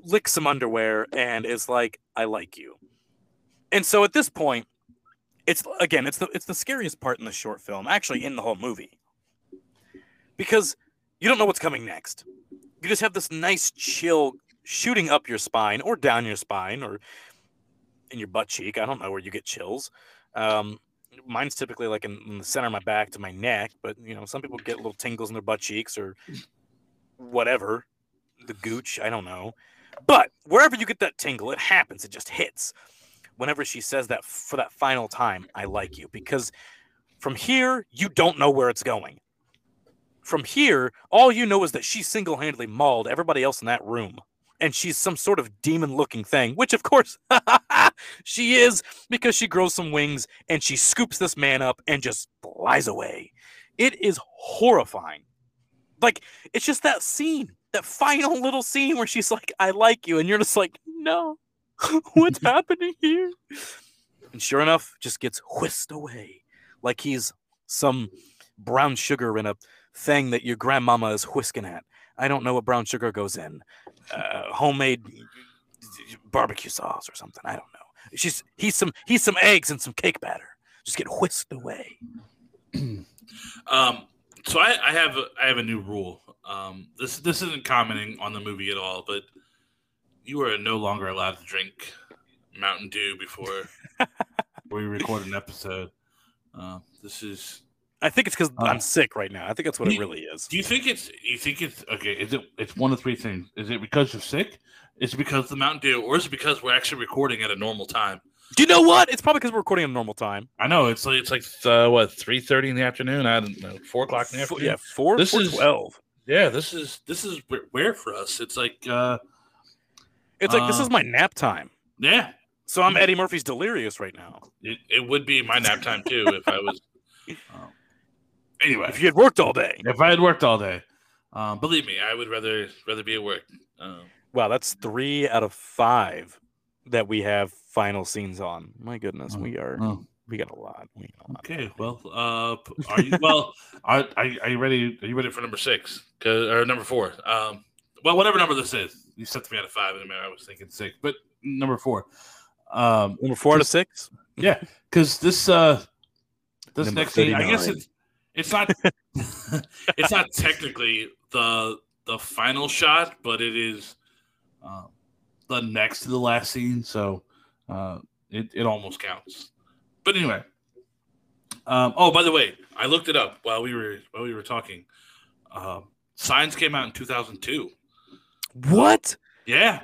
A: licks some underwear, and is like, "I like you." And so at this point, it's again, it's the it's the scariest part in the short film, actually in the whole movie, because you don't know what's coming next. You just have this nice chill shooting up your spine or down your spine or in your butt cheek. I don't know where you get chills. Um, mine's typically like in, in the center of my back to my neck, but you know, some people get little tingles in their butt cheeks or whatever, the gooch. I don't know. But wherever you get that tingle, it happens. It just hits. Whenever she says that for that final time, I like you, because from here you don't know where it's going. From here, all you know is that she single-handedly mauled everybody else in that room and she's some sort of demon looking thing, which of course *laughs* she is because she grows some wings and she scoops this man up and just flies away. It is horrifying. Like, it's just that scene, that *laughs* final little scene where she's like, I like you. And you're just like, no, *laughs* what's happening here? And sure enough, just gets whisked away like he's some brown sugar in a thing that your grandmama is whisking at. I don't know what brown sugar goes in uh, homemade barbecue sauce or something. I don't know. She's he's some he's some eggs and some cake batter. Just get whisked away. *clears throat*
B: um, so I, I have a, I have a new rule. Um, this this isn't commenting on the movie at all, but you are no longer allowed to drink Mountain Dew before *laughs* we record an episode. Uh, this is.
A: I think it's because
B: Uh,
A: I'm sick right now. I think that's what it really is.
B: Do you think it's? You think it's okay? Is it? It's one of three things. Is it because you're sick? Is it because of the Mountain Dew, or is it because we're actually recording at a normal time?
A: Do you know what? It's probably because we're recording at a normal time.
B: I know it's like it's like uh, what three thirty in the afternoon. I don't know, four o'clock in the afternoon.
A: yeah, four.
B: This
A: four
B: is-
A: twelve.
B: Yeah, this is this is wh- where for us. It's like uh
A: It's like this
B: Uh,
A: is my nap time.
B: yeah,
A: So I'm Eddie Murphy's delirious right now.
B: it, it would be my nap time too if I was. *laughs* Um, anyway,
A: If you had worked all day.
B: if I had worked all day, um, believe me, I would rather rather be at work. Um,
A: Wow, that's three out of five that we have final scenes on. My goodness,
B: Oh,
A: we are
B: oh.
A: we got a lot. We got a lot.
B: okay, well, uh, are you well? Are, are, you- are you ready? Are you ready for number six? 'Cause- or number four? Um, well, whatever number this is, you set three out of five, and I was thinking six, but number four. Um,
A: Number four out of six.
B: Yeah, because this uh this
A: Number
B: next scene, I guess it's it's not *laughs* it's not technically the the final shot, but it is uh, the next to the last scene, so uh, it it almost counts. But anyway, um, oh by the way, I looked it up while we were while we were talking. Um, Signs came out in two thousand two.
A: What?
B: Yeah,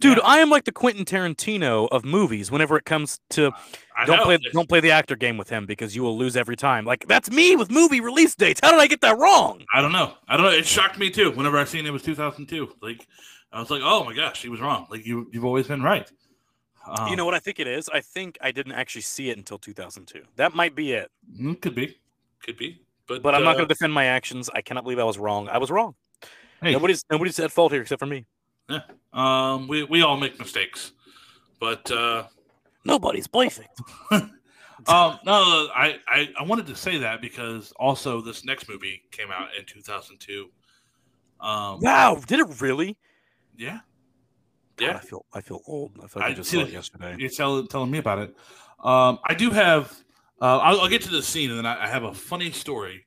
A: Dude,
B: Yeah.
A: I am like the Quentin Tarantino of movies whenever it comes to
B: I
A: don't
B: know.
A: play don't play the actor game with him because you will lose every time. Like that's me with movie release dates. How did I get that wrong?
B: I don't know. I don't know. It shocked me too. Whenever I seen it was 2002. Like I was like, oh my gosh, he was wrong. Like you, you've always been right. Um,
A: you know what I think it is? I think I didn't actually see it until 2002. That might be it.
B: mm, could be, could be, but
A: But I'm not
B: uh,
A: going to defend my actions. I cannot believe I was wrong. I was wrong.
B: Hey,
A: Nobody's nobody's at fault here except for me. Yeah.
B: um, we we all make mistakes, but uh,
A: Nobody's perfect. *laughs* *laughs*
B: um, no, I, I I wanted to say that because also this next movie came out in 2002. Um,
A: Wow, did it really?
B: yeah,
A: God,
B: yeah.
A: I feel I feel old. I feel like I,
B: I
A: just saw it yesterday.
B: You're telling telling me about it. Um, I do have. Uh, I'll, I'll get to the scene, and then I, I have a funny story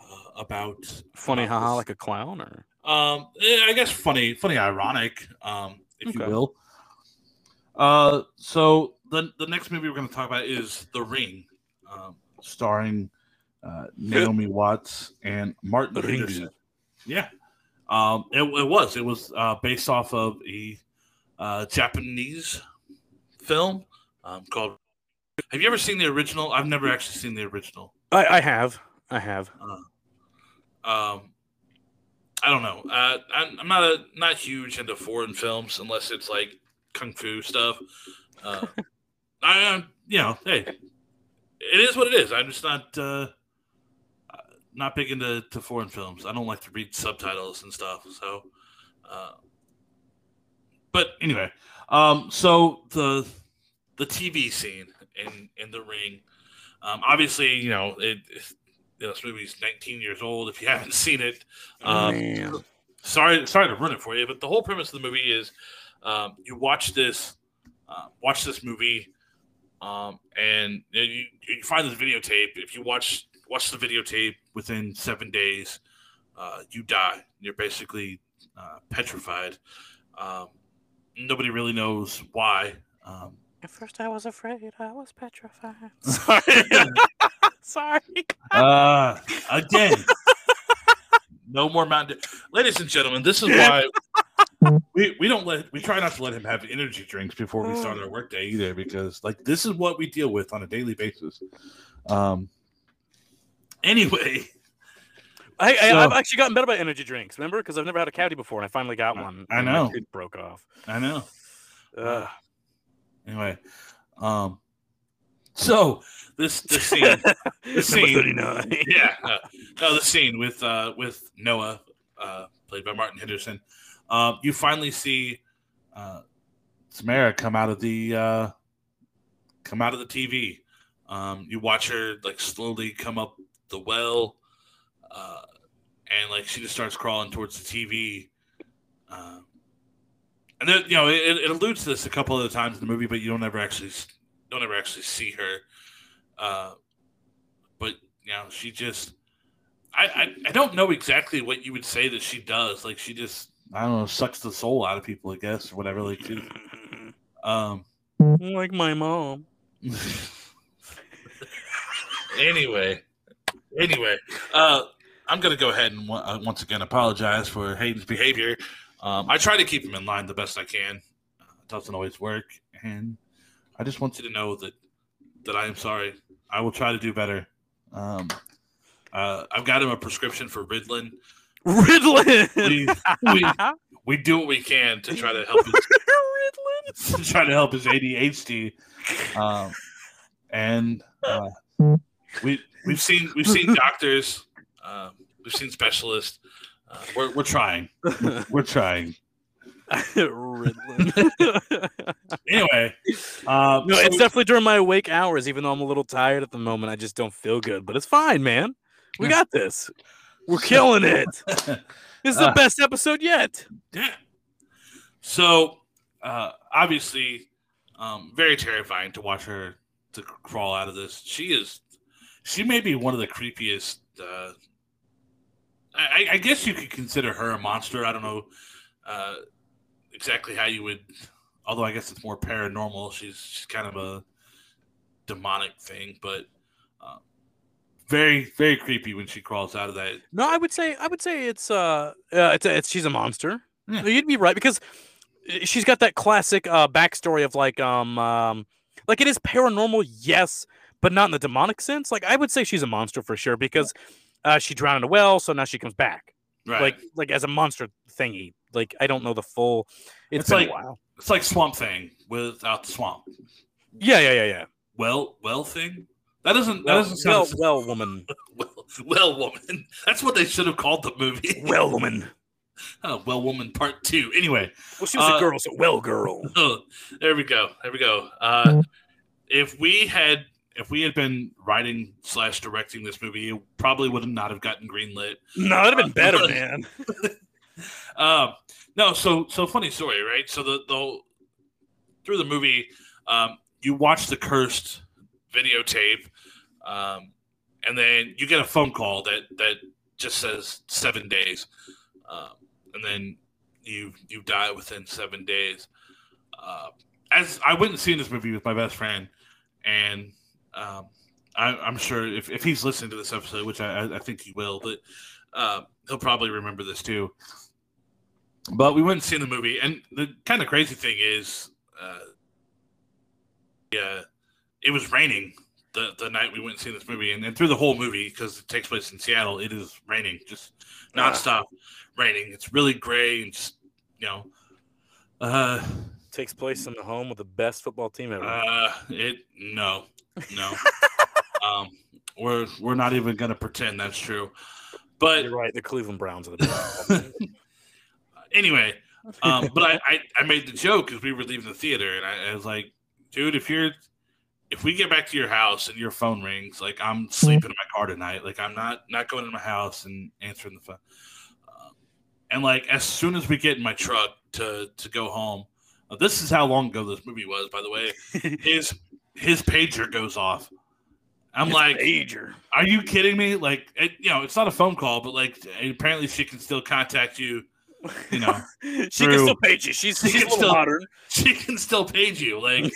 B: uh, about
A: Funny, haha, like a clown, or
B: Um, eh, I guess funny, funny, ironic, um, if you will. Uh, so the the next movie we're going to talk about is The Ring, um, starring uh, Naomi Watts and Martin
A: Ring.
B: Yeah, um, it, it was it was uh, based off of a uh, Japanese film um, called. Have you ever seen the original? I've never actually seen the original.
A: I, I have, I have.
B: um I don't know. Uh, I'm, I'm not a not huge into foreign films unless it's like kung fu stuff. Uh, *laughs* I am, you know, hey, it is what it is. I'm just not uh, not big into to foreign films. I don't like to read subtitles and stuff. So, uh, but anyway, um, so the the TV scene in in the ring, um, obviously, you know, it, it- you know, this movie's 19 years old. If you *laughs* haven't seen it, um,
A: Man.
B: sorry, sorry to ruin it for you, but the whole premise of the movie is um, you watch this, uh, watch this movie, um, and you, you find this videotape. If you watch watch the videotape within seven days, uh, you die. You're basically uh, petrified. Um, nobody really knows why. Um,
A: At first, I was afraid. I was petrified. Sorry. *laughs* *laughs* Sorry.
B: uh, again, no more Mountain Dew. Ladies and gentlemen, this is why *laughs* we, we don't let we try not to let him have energy drinks before we start our workday either, because like this is what we deal with on a daily basis. Um. Anyway,
A: I, I,
B: So-
A: I've actually gotten better about energy drinks. Remember, because I've never had a cavity before, and I finally got
B: I-
A: one.
B: I know.
A: It broke off.
B: I know.
A: Ugh.
B: Anyway, um. So this this scene, *laughs*
A: Number
B: scene- *laughs* yeah, uh, no, the scene with uh with Noah, uh, played by Martin Henderson. Um, you finally see uh, Samara come out of the uh, come out of the TV. Um, you watch her like slowly come up the well, uh, and like she just starts crawling towards the TV. Um, and then you know it, it alludes to this a couple of times in the movie, but you don't ever actually don't ever actually see her. Uh, but you know, she just. I, I, I don't know exactly what you would say that she does. Like she just I don't know sucks the soul out of people, I guess, or whatever. Like she, *laughs* um,
A: like my mom. *laughs*
B: anyway, anyway, uh, I'm gonna go ahead and uh, once again apologize for Hayden's behavior. Um, I try to keep him in line the best I can. It doesn't always work, and I just want you to know that that I am sorry. I will try to do better. Um, uh, I've got him a prescription for Ritalin.
A: Ritalin. *laughs*
B: We, we, we do what we can to try to help his, *laughs* *laughs* to try to help his ADHD. Um, and uh, we we've seen we've seen doctors, uh, we've seen specialists. Uh, we're we're trying. We're trying. *laughs* anyway, um,
A: no,
B: so
A: it's definitely during my awake hours. Even though I'm a little tired at the moment, I just don't feel good. But it's fine, man. We
B: Yeah.
A: got this. We're killing it. *laughs* This is the
B: Uh,
A: best episode yet.
B: Yeah. So, uh, obviously, um, very terrifying to watch her to crawl out of this. She is, she may be one of the creepiest. Uh, I, I guess you could consider her a monster. I don't know uh, exactly how you would, although I guess it's more paranormal. She's she's kind of a demonic thing, but uh, very very creepy when she crawls out of that.
A: No, I would say I would say it's uh, uh it's, it's she's a monster.
B: Yeah.
A: You'd be right because she's got that classic uh backstory of like um um like it is paranormal, yes, but not in the demonic sense. Like I would say she's a monster for sure because uh she drowned in a well, so now she comes back.
B: Right.
A: Like like as a monster thingy. Like I don't know the full.
B: It's like- it's like Swamp Thing without the swamp.
A: Yeah, yeah, yeah, yeah.
B: well well thing that doesn't that
A: Well,
B: doesn't
A: well,
B: sound
A: well, woman, *laughs*
B: well, well woman that's what they should have called the movie *laughs*
A: well, woman. *laughs*
B: oh, well woman part two anyway
A: Well, she was
B: Uh,
A: a girl, so well, girl.
B: oh, there we go there we go uh if we had if we had been writing slash directing this movie it probably would have not have gotten greenlit.
A: No, it'd have been better, *laughs*
B: Uh,
A: man.
B: um no so so funny story right? So the the through the movie um you watch the cursed videotape um and then you get a phone call that that just says seven days. Um and then you you die within seven days. Uh as i went and seen this movie with my best friend and um I, i'm sure if, if he's listening to this episode which i i think he will but uh, he'll probably remember this too but we went and seen the movie, and the kind of crazy thing is, uh, yeah, it was raining the the night we went and seen this movie, and, and through the whole movie because it takes place in Seattle, it is raining, just nonstop raining. It's really gray and just you know, uh,
A: Takes place in the home of the best football team ever.
B: uh, it no, no, *laughs* um, we're we're not even gonna pretend that's true, but
A: You're right. The Cleveland Browns are the best. *laughs*
B: anyway, um, but I, I, I made the joke because we were leaving the theater, and I, I was like, dude, if you're, if we get back to your house and your phone rings, like I'm sleeping in my car tonight, like I'm not not going to my house and answering the phone. Um, and like as soon as we get in my truck to to go home, uh, this is how long ago this movie was, by the way. *laughs* His his pager goes off. I'm
A: It's
B: like,
A: pager.
B: are you kidding me? Like, it, you know, it's not a phone call, but like, apparently she can still contact you. You know, *laughs*
A: she
B: through-
A: can still page you. She's, *laughs*
B: She
A: she's a
B: still-
A: modern. *laughs*
B: she can still page you. Like,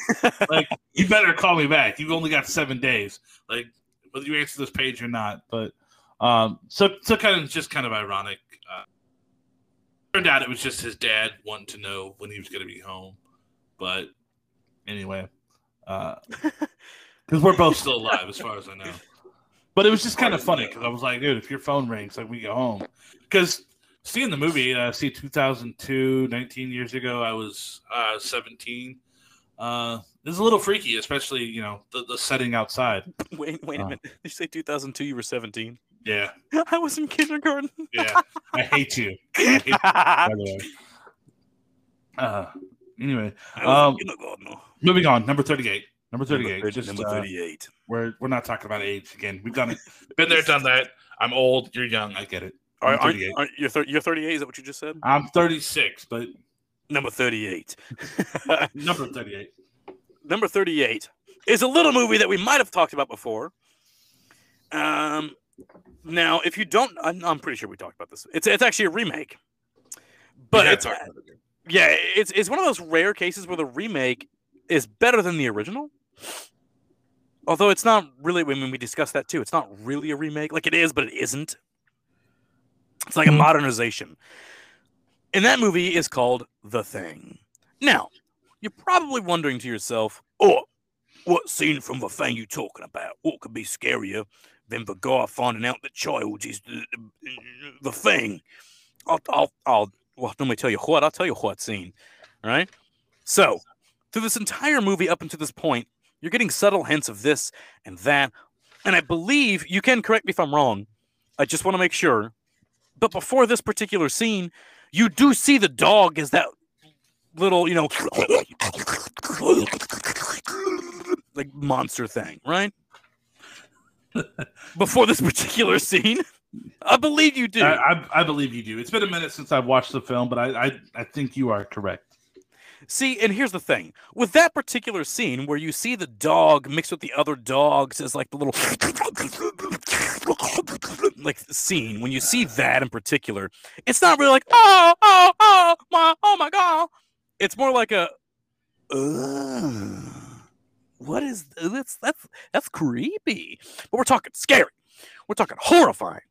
B: like you better call me back. You've only got seven days. Like, whether you answer this page or not. But um, so so kind of just kind of ironic. Uh, turned out it was just his dad wanting to know when he was going to be home. But anyway, *laughs* because we're both still alive as far as I know. But it was just kind of funny because I was like, dude, if your phone rings, like we go home. Because seeing the movie, uh, see 2002, 19 years ago, I was uh, 17. Uh, it's a little freaky, especially you know the, the setting outside. *laughs*
A: Wait, wait a
B: Uh.
A: minute. Did you say 2002? You were 17.
B: Yeah, *laughs*
A: I was in kindergarten.
B: yeah. I hate you. I hate you, by the way. Uh, anyway, Um, moving on. Number 38. Number 38.
A: Number, 30
B: just,
A: number
B: uh,
A: 38.
B: we're we're not talking about age again. We've done it. *laughs* Been there, done that. I'm old. You're young. I get it.
A: Are, aren't, aren't, you're, thir- you're 38? Is that what you just said?
B: I'm 36, but
A: Number 38. *laughs* *laughs*
B: number 38.
A: Number 38 is a little movie that we might have talked about before. Um, now, if you don't, I'm, I'm pretty sure we talked about this. It's it's actually a remake, but it's
B: talked about it.
A: Yeah, it's it's one of those rare cases where the remake is better than the original. Although it's not really. I mean, we discussed that too. It's not really a remake. Like it is, but it isn't. It's like a
B: Mhm.
A: modernization. And that movie is called The Thing. Now, you're probably wondering to yourself, "Oh, what scene from The Thing you talking about? What could be scarier than the guy finding out the child is the, the, the thing?" I'll, I'll, I'll. Well, don't let me tell you what. I'll tell you what scene. All right. So, through this entire movie up until this point, you're getting subtle hints of this and that, and I believe you can correct me if I'm wrong. I just want to make sure. But before this particular scene, you do see the dog as that little, you know, like monster thing, right? *laughs* Before this particular scene, I believe you do.
C: I, I, I believe you do. It's been a minute since I've watched the film, but I, I, I think you are correct.
A: See, and here's the thing with that particular scene where you see the dog mixed with the other dogs as like the little *laughs* like scene, when you see that in particular, it's not really like, oh, oh, oh, my, oh my god. It's more like a, what is that's that's that's creepy. But we're talking scary. We're talking horrifying.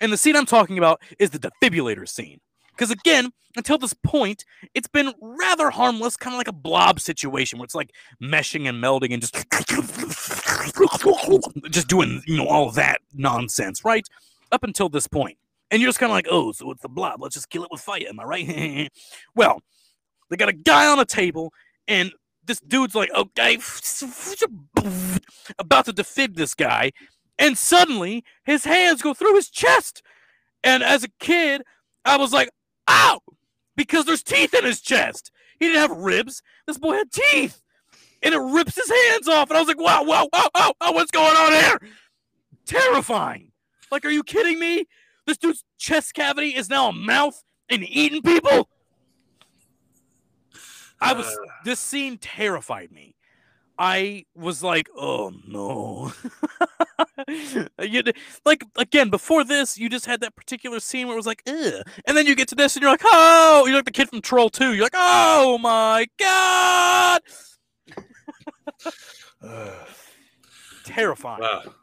A: And the scene I'm talking about is the defibrillator scene. Because again, until this point, it's been rather harmless, kind of like a blob situation where it's like meshing and melding and just *laughs* just doing, you know, all that nonsense, right? Up until this point. And you're just kind of like, oh, so it's the blob. Let's just kill it with fire. Am I right? *laughs* well, they got a guy on a table, and this dude's like, okay, *laughs* about to defib this guy. And suddenly his hands go through his chest. And as a kid, I was like, ow, because there's teeth in his chest. He didn't have ribs. This boy had teeth. And it rips his hands off. And I was like, wow, wow, wow, wow, wow what's going on here? Terrifying. Like, are you kidding me? This dude's chest cavity is now a mouth and eating people. I was,
B: Uh.
A: this scene terrified me. I was like, oh no. *laughs* Uh, you, like again, before this, you just had that particular scene where it was like, Ugh. and then you get to this and you're like, oh, you're like the kid from Troll 2. You're like, oh my god. *sighs* Terrifying.
B: Wow.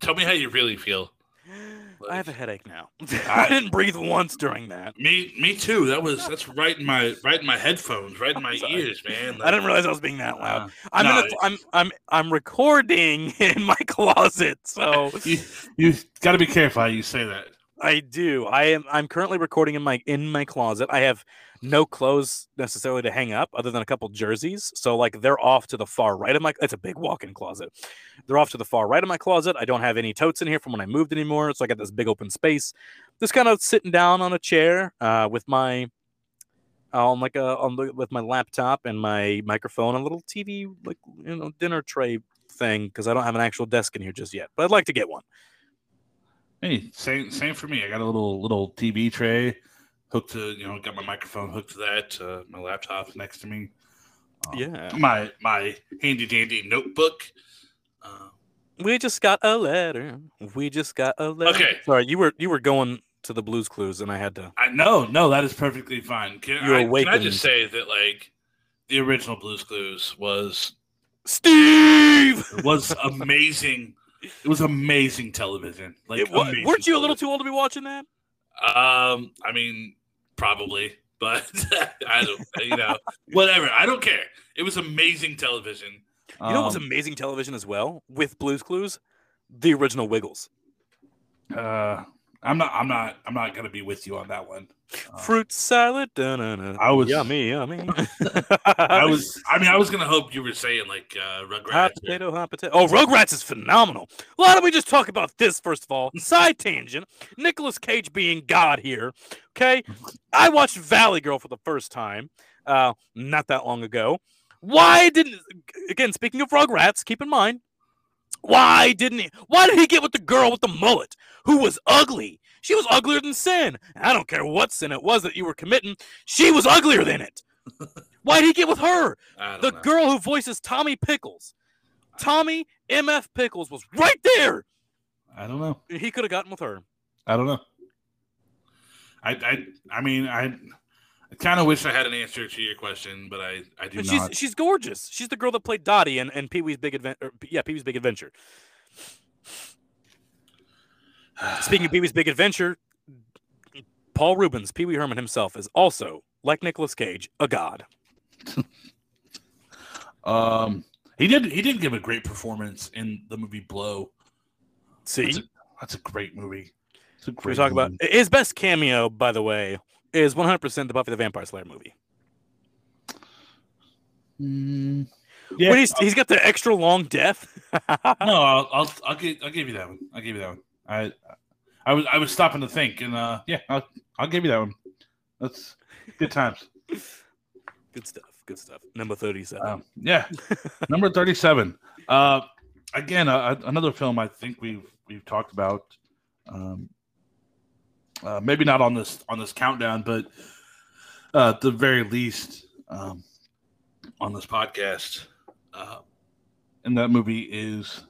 B: Tell me how you really feel. *sighs* *laughs*
A: I have a headache now. *laughs* I didn't breathe once during that.
B: Me, me too. That was that's right in my right in my headphones, right in my *laughs* ears, man.
A: I didn't realize I was being that loud.
B: Uh,
A: I'm
B: no,
A: in a, I'm I'm I'm recording *laughs* in my closet, so
C: You, you got to be careful how you say that.
A: I do. I am. I'm currently recording in my in my closet. I have no clothes necessarily to hang up, other than a couple jerseys. So like they're off to the far right of my. It's a big walk-in closet. They're off to the far right of my closet. I don't have any totes in here from when I moved anymore. So I got this big open space. Just kind of sitting down on a chair uh, with my on like a on the, with my laptop and my microphone, a little TV like you know dinner tray thing because I don't have an actual desk in here just yet. But I'd like to get one.
C: Hey, same same for me. I got a little little TV tray
B: hooked to you know got my microphone hooked to that. Uh, my laptop next to me. Um,
A: Yeah.
B: My my handy dandy notebook. Uh,
A: We just got a letter. We just got a letter.
B: Okay.
A: Sorry, you were you were going to the Blues Clues, and I had to.
C: I know, no, that is perfectly fine.
B: can,
A: You
B: I, can I just say that like the original Blues Clues was
A: Steve.
B: was amazing. It was amazing television. Like,
A: It wa-
B: amazing
A: weren't you a little
B: television.
A: too old to be watching that?
B: Um, I mean, probably, but *laughs* I don't. You know, whatever. I don't care. It was amazing television.
A: You know what was
C: Um,
A: amazing television as well with Blues Clues? The original Wiggles.
C: uh, I'm not. I'm not. I'm not gonna be with you on that one. Uh,
A: Fruit salad. Da-na-na.
C: I was-
A: yummy, yummy. *laughs*
C: I was.
B: I mean, I was gonna hope you were saying like uh,
A: Hot
B: Rugrats. or-
A: potato, hot potato. Oh, Rugrats is phenomenal. Why don't we just talk about this first of all? *laughs* Side tangent. Nicolas Cage being God here. Okay, I watched Valley Girl for the first time, uh, not that long ago. Why didn't? Again, speaking of Rugrats, keep in mind, why didn't he? Why did he get with the girl with the mullet who was ugly? She was uglier than sin. I don't care what sin it was that you were committing. She was uglier than it. *laughs* Why did he get with her? The
B: know.
A: girl who voices Tommy Pickles. Tommy MF Pickles was right there.
B: I don't know.
A: He could have gotten with her.
B: I don't know.
D: I I I mean I. I kind of wish I had an answer to your question, but I, I do
A: But
D: not.
A: she's she's gorgeous. She's the girl that played Dottie in, in Pee Wee's Big Adventure. Yeah, Pee Wee's Big Adventure. Speaking of Pee Wee's Big Adventure, Paul Reubens, Pee Wee Herman himself, is also like Nicolas Cage, a god. *laughs*
B: Um, he did. He did give a great performance in the movie Blow.
A: See,
B: That's a, that's a great movie. It's a great.
A: we
B: great.
A: talk about his best cameo, by the way, is 100% the Buffy the Vampire Slayer movie.
B: Mm, yeah.
A: when he's he's got the extra long death. *laughs*
B: no, I'll, I'll I'll give I'll give you that one. I'll give you that one. I I was I was stopping to think, and uh, yeah, I'll I'll give you that one. That's good times.
A: good stuff. Good stuff. Number 37.
B: Um, yeah, number thirty-seven. Uh, again, uh, another film I think we've we've talked about. Um, uh, maybe not on this on this countdown, but uh, at the very least um, on this podcast. Uh, and that movie is.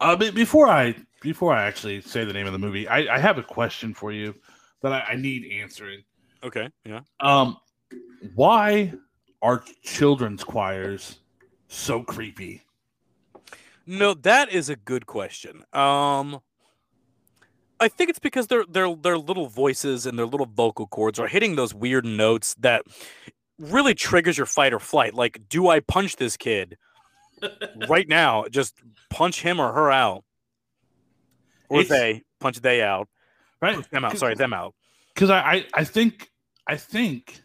B: Uh, before I before I actually say the name of the movie, I, I have a question for you that I, I need answering.
A: okay. Yeah.
B: Um, why are children's choirs so creepy?
A: No, that is a good question. Um I think it's because their their their little voices and their little vocal cords are hitting those weird notes that really triggers your fight or flight. Like, do I punch this kid *laughs* right now? Just punch him or her out. Or
B: It's-
A: they punch they out.
B: Right?
A: Them out. Sorry, them out.
B: Because I, I I think I think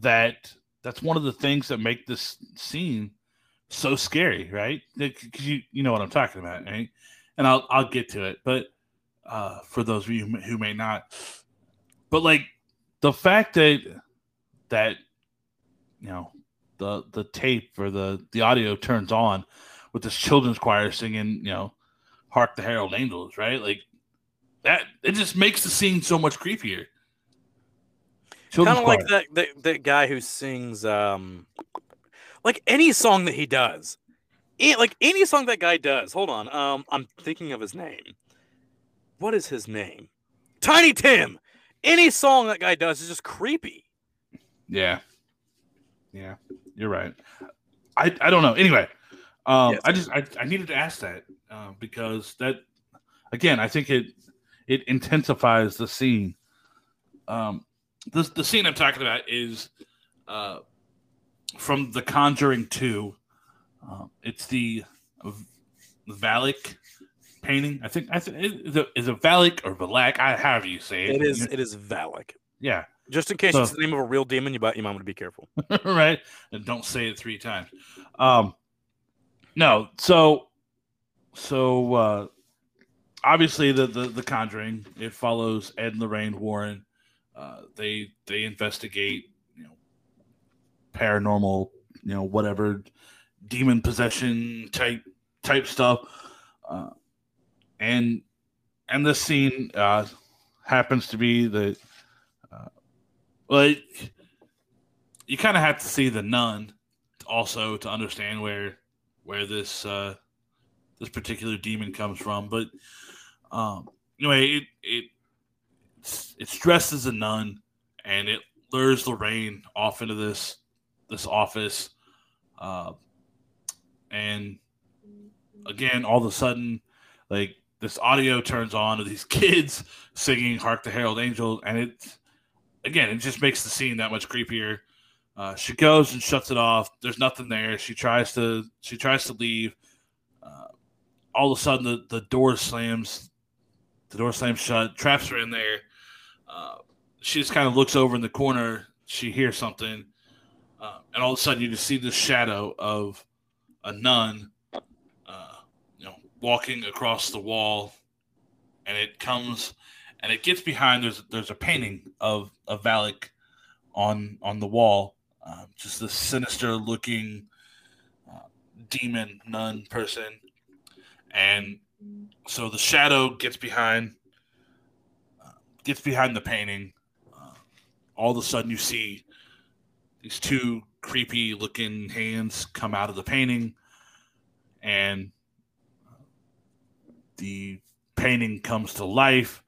B: that that's one of the things that make this scene so scary, right? Because you you know what I'm talking about, right? And I'll I'll get to it, but uh, for those of you who may- not, but like the fact that that you know the the tape or the the audio turns on with this children's choir singing, you know, "Hark the Herald Angels," right? Like that, it just makes the scene so much creepier.
A: Kind of like that, that that guy who sings um like any song that he does. Like any song that guy does. Hold on. Um I'm thinking of his name. What is his name? Tiny Tim. Any song that guy does is just creepy.
B: Yeah, yeah, you're right. I I don't know. Anyway, um,
A: Yes.
B: I just I, I needed to ask that uh, because that again I think it it intensifies the scene. Um, the the scene I'm talking about is uh, from The Conjuring Two. Um, it's the Valak painting. I think I think is it, is it Valak or Valak? I however you say it.
A: It is it is Valak.
B: Yeah.
A: Just in case
B: So-
A: it's the name of a real demon, you might you might want to be careful. *laughs*
B: right? And don't say it three times. Um, no, so so uh, obviously the, the the Conjuring it follows Ed and Lorraine Warren. Uh, they they investigate you know paranormal you know whatever demon possession type type stuff, uh, and and this scene uh, happens to be the uh, well. You kind of have to see the nun also to understand where where this uh this particular demon comes from but um anyway it it dressed as a nun and it lures lorraine off into this this office uh and again all of a sudden like this audio turns on of these *laughs* kids singing hark the herald angel and it again it just makes the scene that much creepier uh, she goes and shuts it off. There's nothing there. She tries to she tries to leave. Uh, all of a sudden, the, the door slams. The door slams shut. Traps her in there. Uh, she just kind of looks over in the corner. She hears something, uh, and all of a sudden, you just see the shadow of a nun, walking across the wall, and it comes and it gets behind. There's there's a painting of of Valak on on the wall. Um, just this sinister looking uh, demon nun person, and so the shadow gets behind uh, gets behind the painting. Uh, all of a sudden, you see these two creepy looking hands come out of the painting, and the
C: painting comes to life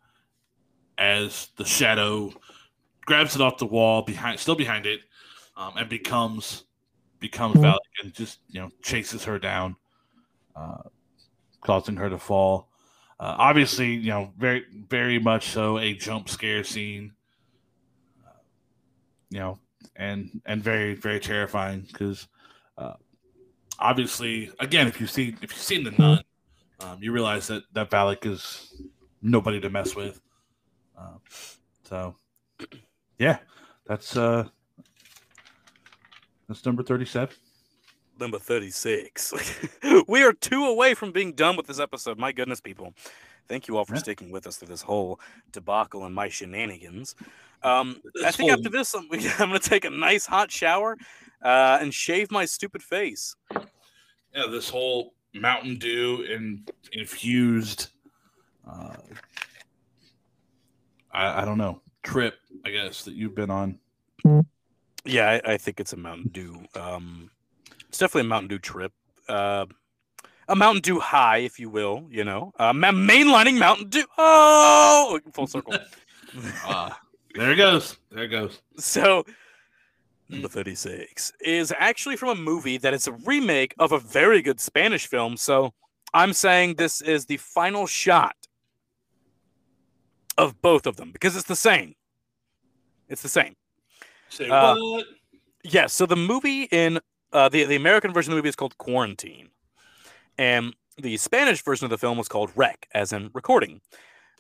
C: as the shadow grabs it off the wall behind, still behind it, um, and becomes becomes Valak and just you know chases her down, uh, causing her to fall. Uh, obviously, you know, very very much so a jump scare scene. Uh, you know, and and very very terrifying because uh, obviously, again, if you see if you've seen the nun, um, you realize that that Valak is nobody to mess with. Uh, so, yeah, that's uh, that's number thirty-seven.
A: Number 36. *laughs* we are two away from being done with this episode. My goodness, people. Thank you all for
C: Yeah.
A: sticking with us through this whole debacle and my shenanigans. Um, I think
B: whole-
A: after this, I'm, *laughs* I'm going to take a nice hot shower uh, and shave my stupid face.
C: Yeah, this whole Mountain Dew and infused, uh, I, I don't know trip, I guess that you've been on.
A: Yeah, I, I think it's a Mountain Dew. Um, it's definitely a Mountain Dew trip. Uh, a Mountain Dew high, if you will. You know, uh, mainlining Mountain Dew. Oh, full circle.
C: Uh, *laughs* there it goes. There it goes.
A: so, number thirty-six is actually from a movie that is a remake of a very good Spanish film. So, I'm saying this is the final shot of both of them because it's the same. It's the same.
B: Say
A: Uh,
B: what?
A: Yes. So the movie in uh, the the American version of the movie is called Quarantine, and the Spanish version of the film was called Rec, as in recording.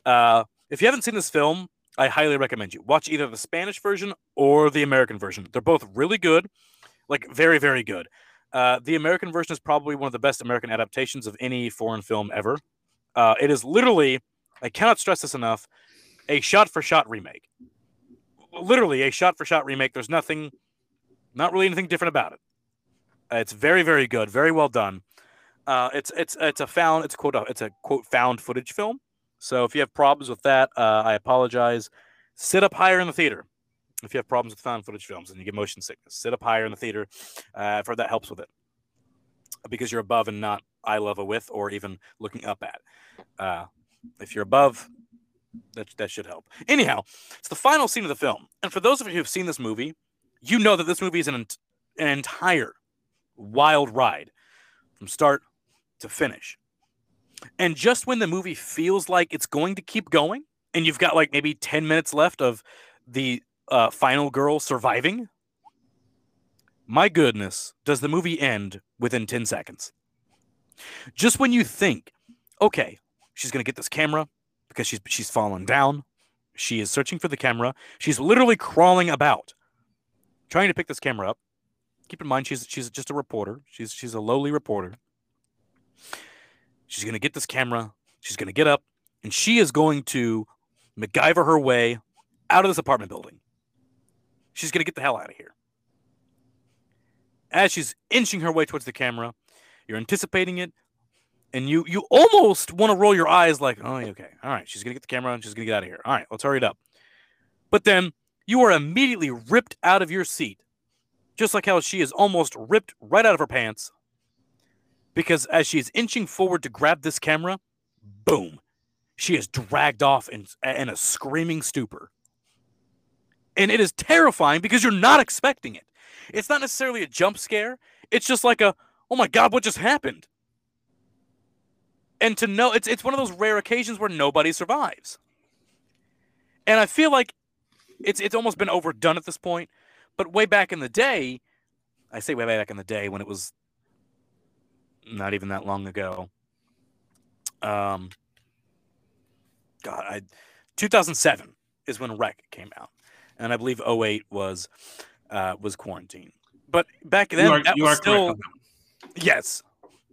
A: Uh, if you haven't seen this film, I highly recommend you watch either the Spanish version or the American version. They're both really good, like very very good. Uh, the American version is probably one of the best American adaptations of any foreign film ever. Uh, it is literally, I cannot stress this enough, a shot for shot remake. Literally a shot for shot remake. There's nothing not really anything different about it. Uh, it's very, very good, very well done. Uh, it's it's it's a found it's quote it's a quote found footage film. So if you have problems with that, uh, I apologize. Sit up higher in the theater. If you have problems with found footage films and you get motion sickness, sit up higher in the theater. Uh, I've heard that helps with it because you're above and not eye level with or even looking up at. Uh, if you're above, that that should help. Anyhow, it's the final scene of the film, and for those of you who've seen this movie, you know that this movie is an, an entire wild ride from start to finish. And just when the movie feels like it's going to keep going, and you've got like maybe 10 minutes left of the uh, final girl surviving, my goodness, does the movie end within 10 seconds? Just when you think, okay, she's going to get this camera because she's, she's fallen down, she is searching for the camera, she's literally crawling about trying to pick this camera up. Keep in mind she's she's just a reporter. She's she's a lowly reporter. She's gonna get this camera. She's gonna get up, and she is going to MacGyver her way out of this apartment building. She's gonna get the hell out of here. As she's inching her way towards the camera, you're anticipating it, and you you almost want to roll your eyes like, oh, okay, all right, she's gonna get the camera and she's gonna get out of here. All right, let's hurry it up. But then you are immediately ripped out of your seat, just like how she is almost ripped right out of her pants. Because as she is inching forward to grab this camera, boom, she is dragged off in, in a screaming stupor. And it is terrifying because you're not expecting it. It's not necessarily a jump scare, it's just like a, oh my God, what just happened? And to know, it's, it's one of those rare occasions where nobody survives. And I feel like it's it's almost been overdone at this point. But way back in the day, I say way back in the day when it was not even that long ago. Um, God, I 2007 is when Rec came out, and I believe 08 was uh, was Quarantine. But back then,
C: you are,
A: that
C: you
A: was
C: are
A: still. Yes.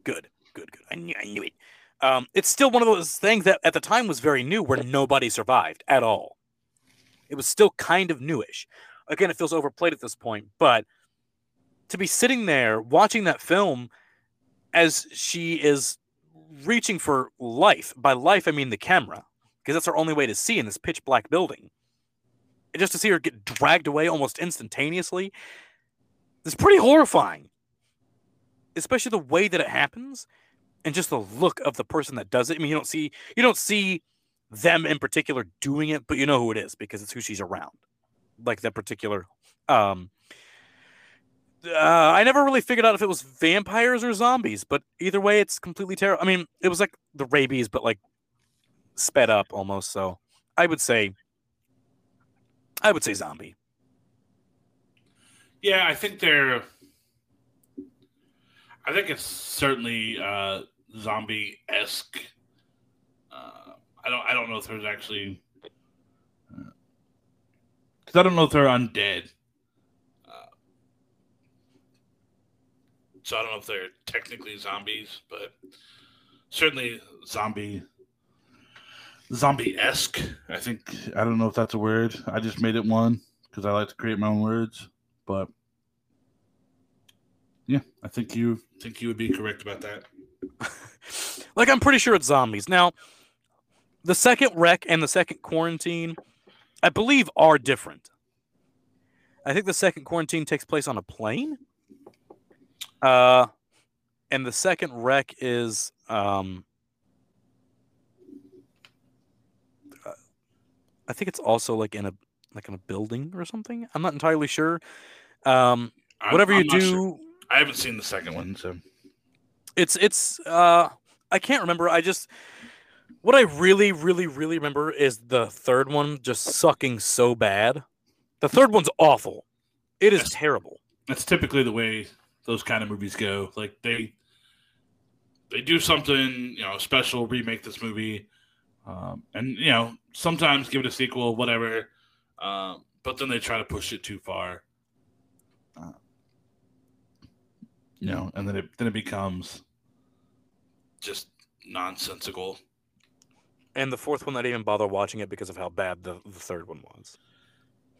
A: Good. Good. Good. I knew, I knew it. Um, it's still one of those things that at the time was very new, where nobody survived at all. It was still kind of newish. Again, it feels overplayed at this point, but to be sitting there watching that film as she is reaching for life. By life, I mean the camera, because that's her only way to see in this pitch black building. And just to see her get dragged away almost instantaneously, is pretty horrifying especially the way that it happens, and just the look of the person that does it. I mean, you don't see you don't see them in particular doing it, but you know who it is because it's who she's around. Like that particular um uh, I never really figured out if it was vampires or zombies, but either way, it's completely terrible. I mean, it was like the rabies, but like sped up almost. So I would say, I would say zombie.
B: Yeah, I think they're. I think it's certainly uh, zombie esque. Uh, I don't. I don't know if there's actually. Because I don't know if they're undead. So I don't know if they're technically zombies, but certainly zombie. Zombie esque. I think. I don't know if that's a word. I just made it one because I like to create my own words. But yeah, I think you think you would be correct about that. *laughs*
A: like I'm pretty sure it's zombies. Now, the second Rec and the second quarantine, I believe, are different. I think the second quarantine takes place on a plane. Uh, and the second Rec is um, uh, I think it's also like in a like in a building or something. I'm not entirely sure. Um,
B: I'm-
A: whatever
B: I'm
A: you do,
B: sure. I haven't seen the second one, so
A: it's it's uh I can't remember. I just what I really really really remember is the third one just sucking so bad. The third one's awful. It is terrible.
B: that's typically the way those kind of movies go. Like they they do something you know special, remake this movie, um, and you know sometimes give it a sequel, whatever. Um, but then they try to push it too far. Uh, you know, and then it then it becomes just nonsensical.
A: And the fourth one, I didn't even bother watching it because of how bad the, the third one was.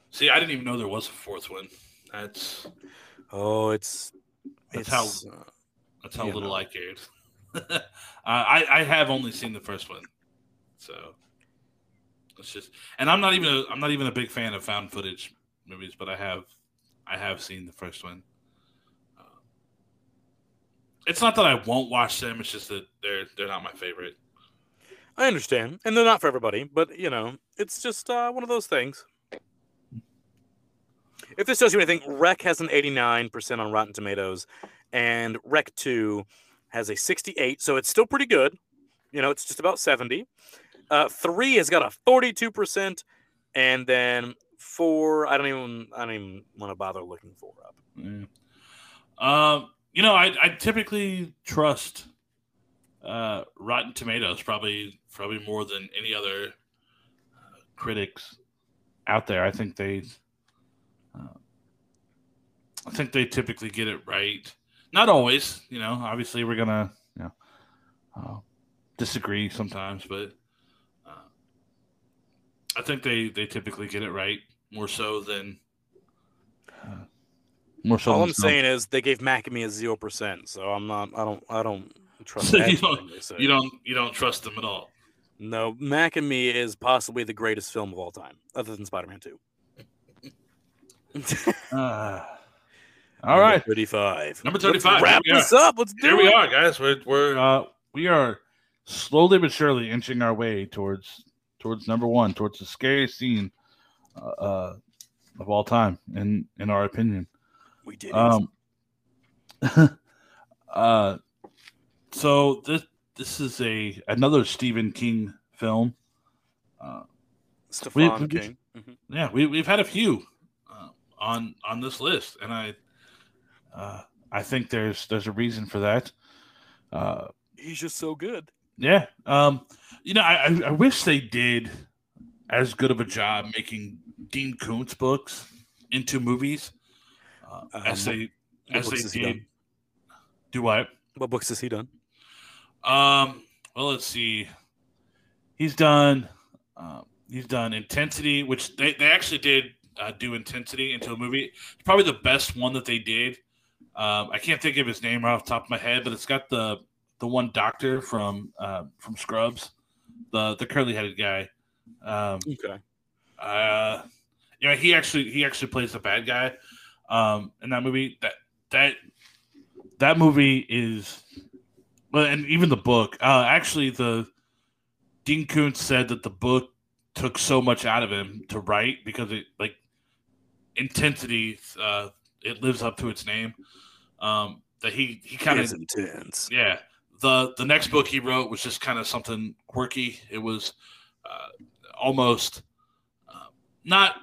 B: See, I didn't even know there was a fourth one. That's
A: Oh, it's
B: That's how-
A: uh,
B: that's how little
A: know.
B: I cared. *laughs* uh, I I have only seen the first one, so it's just. And I'm not even a, I'm not even a big fan of found footage movies, but I have I have seen the first one. Uh, it's not that I won't watch them; it's just that they're they're not my favorite.
A: I understand, and they're not for everybody, but you know, it's just uh, one of those things. If this tells you anything, Rec has an 89% on Rotten Tomatoes, and Rec 2 has a 68, so it's still pretty good. You know, it's just about 70. Uh, three has got a 42%, and then four, I don't even, I don't even want to bother looking four up.
B: Yeah. Um, you know, I I typically trust uh, Rotten Tomatoes probably probably more than any other uh, critics out there. I think they, uh, I think they typically get it right. Not always, you know. Obviously, we're gonna, you know, uh, disagree sometimes, but uh, I think they they typically get it right more so than. Uh, more so
A: All I'm saying is they gave Macamee a zero percent, so I'm not. I don't. I don't trust. *laughs*
B: So you don't- You don't you don't trust them at all.
A: No, Macamee is possibly the greatest film of all time, other than Spider-Man Two. *laughs*
B: Uh, all right,
A: thirty-five.
B: Number
A: Let's
B: 35,
A: wrap
B: here we
A: this up. Let's do
B: here we
A: it.
B: are, guys. We're we're uh, we are slowly but surely inching our way towards towards number one, towards the scariest scene uh, uh, of all time, in in our opinion.
A: We did.
B: Um, *laughs* uh, so this this is a another Stephen King film. Uh,
A: Stefan
B: we- we-
A: King. Mhm.
B: yeah, we we've had a few on on this list, and I uh, I think there's there's a reason for that. Uh,
A: He's just so good.
B: yeah, um, you know, I, I I wish they did as good of a job making Dean Koontz books into movies uh,
A: Um,
B: as they as they did. Do what?
A: What books has he done?
B: Um, well, let's see. He's done. Um, he's done Intensity, which they, they actually did uh, do Intensity into a movie. It's probably the best one that they did. Um, I can't think of his name right off the top of my head, but it's got the the one doctor from uh, from Scrubs, the the curly headed guy. Um,
A: Okay.
B: uh, you know, he actually he actually plays the bad guy um, in that movie. That that that movie is well, and even the book. Uh, actually, the Dean Koontz said that the book took so much out of him to write because it like intensity. Uh, it lives up to its name. Um, that he he kind of
A: intense.
B: yeah. The the next book he wrote was just kind of something quirky. It was uh, almost uh, not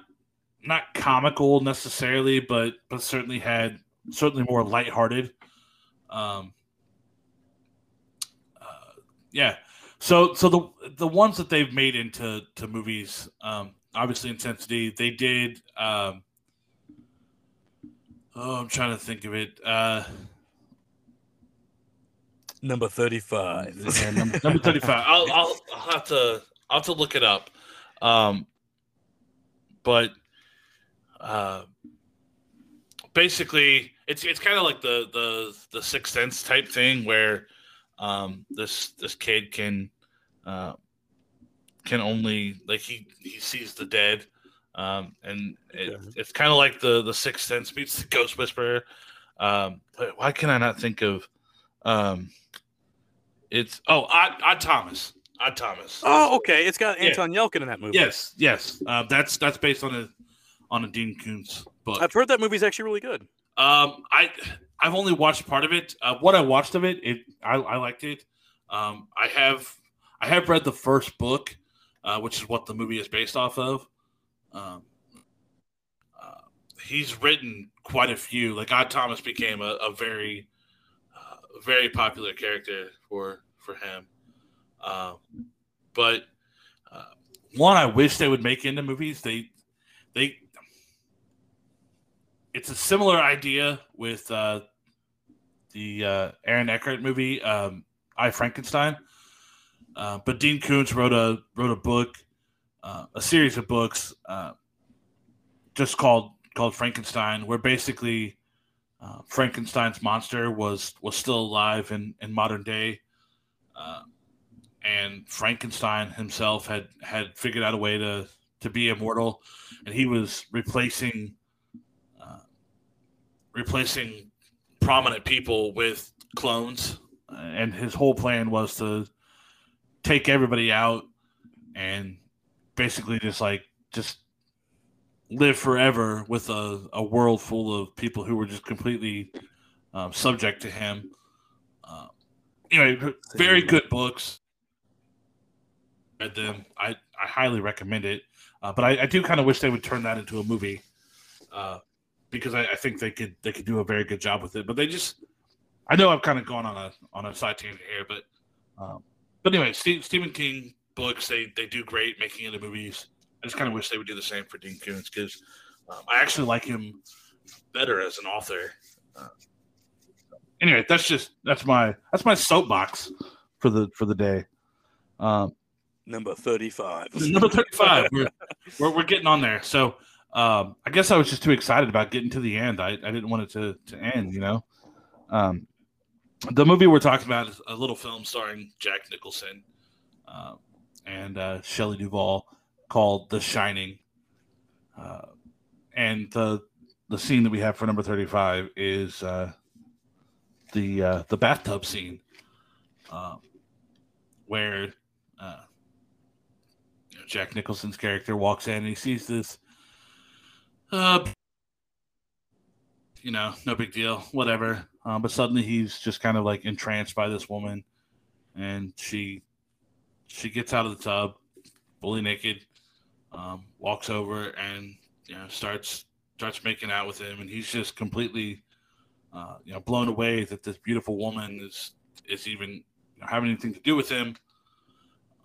B: not comical necessarily, but but certainly had certainly more lighthearted. Um, uh, yeah. So so the the ones that they've made into to movies, um, obviously Intensity, they did. Um, oh, I'm trying to think of it. Uh,
A: Number thirty-five. *laughs*
B: yeah, number, number 35. I'll, I'll I'll have to I'll have to look it up. Um, but uh, basically, it's it's kind of like the the the Sixth Sense type thing where um, this this kid can uh, can only like he he sees the dead. Um, and it,
A: Okay.
B: it's kind of like the the Sixth Sense meets the Ghost Whisperer. Um, but why can I not think of? Um, it's oh, Odd, Odd Thomas. Odd Thomas.
A: Oh, okay. It's got
B: Yeah.
A: Anton Yelchin in that movie.
B: Yes, yes. Uh, that's that's based on a on a Dean Koontz book.
A: I've heard that movie's actually really good.
B: Um, I I've only watched part of it. Uh, what I watched of it, it I, I liked it. Um, I have I have read the first book, uh, which is what the movie is based off of. Um, uh, he's written quite a few. Like Odd Thomas became a, a very uh, very popular character for for him. Um, but uh, one I wish they would make into movies. They they it's a similar idea with uh, the uh, Aaron Eckhart movie, um, I Frankenstein. Uh, but Dean Koontz wrote a wrote a book, uh, a series of books, uh, just called called Frankenstein, where basically uh, Frankenstein's monster was was still alive in, in modern day, uh, and Frankenstein himself had had figured out a way to to be immortal, and he was replacing uh, replacing prominent people with clones, and his whole plan was to take everybody out and basically just like just live forever with a, a world full of people who were just completely um, subject to him. Uh, anyway, very good books. Read them. I, I highly recommend it. Uh, but I, I do kind of wish they would turn that into a movie uh, because I, I think they could they could do a very good job with it. But they just I know I've kind of gone on a on a side tangent here, but um, but anyway, Steve, Stephen King books they they do great making into movies. I just kind of wish they would do the same for Dean Koontz because um, I actually like him better as an author. Uh, anyway, that's just that's my that's my soapbox for the for the day. Um,
A: Number thirty-five. *laughs*
B: number 35 we're, we're, we're getting on there so um, i guess i was just too excited about getting to the end i, I didn't want it to, to end you know um, the movie we're talking about is a little film starring jack nicholson uh, and uh, shelley duvall called the shining uh, and the the scene that we have for number 35 is uh, the uh, the bathtub scene um, where uh, Jack Nicholson's character walks in and he sees this, uh, you know, no big deal, whatever. Um, but suddenly he's just kind of like entranced by this woman, and she she gets out of the tub, fully naked, um, walks over and you know starts starts making out with him, and he's just completely uh, you know blown away that this beautiful woman is is even you know, having anything to do with him.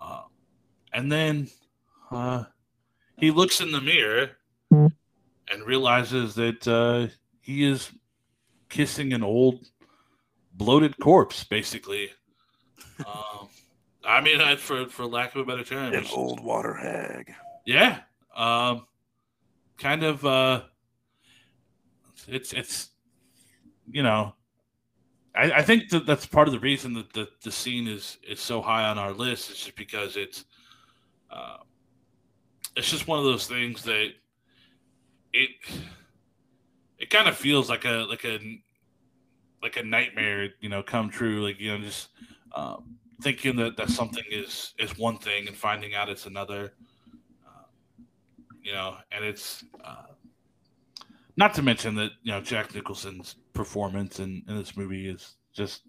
B: Uh, and then uh, he looks in the mirror and realizes that uh, he is kissing an old, bloated corpse, basically. *laughs* um, I mean, I, for for lack of a better term,
A: An old water hag.
B: yeah, um, kind of. Uh, it's it's you know, I, I think that that's part of the reason that the, the scene is is so high on our list. Is just because it's uh, it's just one of those things that it it kind of feels like a like a
C: like a nightmare, you know, come true. Like you know, just um, thinking that that something is is one thing and finding out it's another. Uh, you know, and it's uh, not to mention that you know Jack Nicholson's performance in, in this movie is just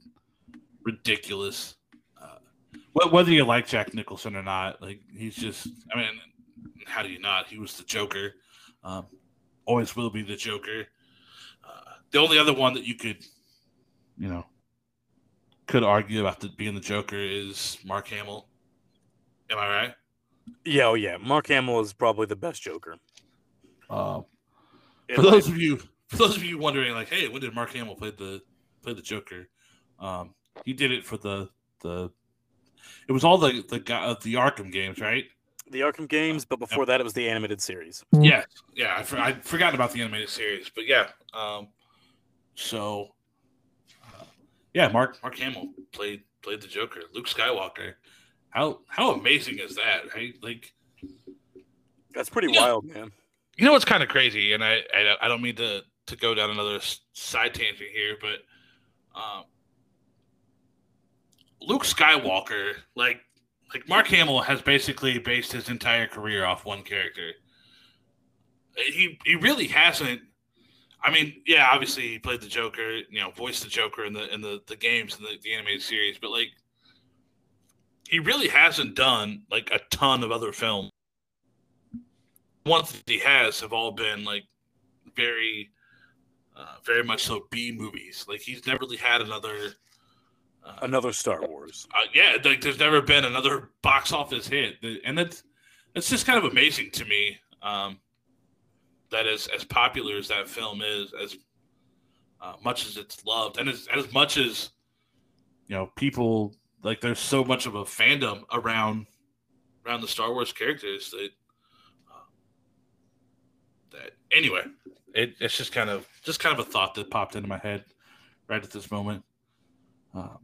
C: ridiculous. Uh, whether you like Jack Nicholson or not, like he's just, I mean, how do you not? He was the Joker. Um, always will be the Joker. Uh, the only other one that you could, you know, could argue about the, being the Joker is Mark Hamill. Am I right?
A: Yeah, oh yeah. Mark Hamill is probably the best Joker.
C: Uh, for those of you, for those of you wondering, like, hey, when did Mark Hamill play the play the Joker? Um, he did it for the the. It was all the the guy of the Arkham games, right?
A: the Arkham games, but before that, it was the animated series.
C: Yeah, yeah. I, for, I forgot about the animated series, but yeah. Um, so, uh, yeah, Mark Mark Hamill played played the Joker. Luke Skywalker. How how amazing is that? Right? Like,
A: That's pretty
B: Yeah.
A: wild, man.
B: You know what's kind of crazy, and I, I I don't mean to to go down another side tangent here, but um, Luke Skywalker, like like Mark Hamill, has basically based his entire career off one character. He he really hasn't. I mean, yeah, obviously he played the Joker, you know, voiced the Joker in the in the the games and the, the animated series, but like he really hasn't done like a ton of other films ones that he has have all been like very, uh, very much so B movies. Like he's never really had another. Uh,
A: Another Star Wars.
B: uh, yeah, like there's never been another box office hit, and it's it's just kind of amazing to me um, that as as popular as that film is, as uh, much as it's loved, and as as much as
C: you know, people
B: like there's so much of a fandom around around the Star Wars characters that uh, that anyway, it, it's just kind of just kind of a thought that
C: popped into my head right at this moment. Um,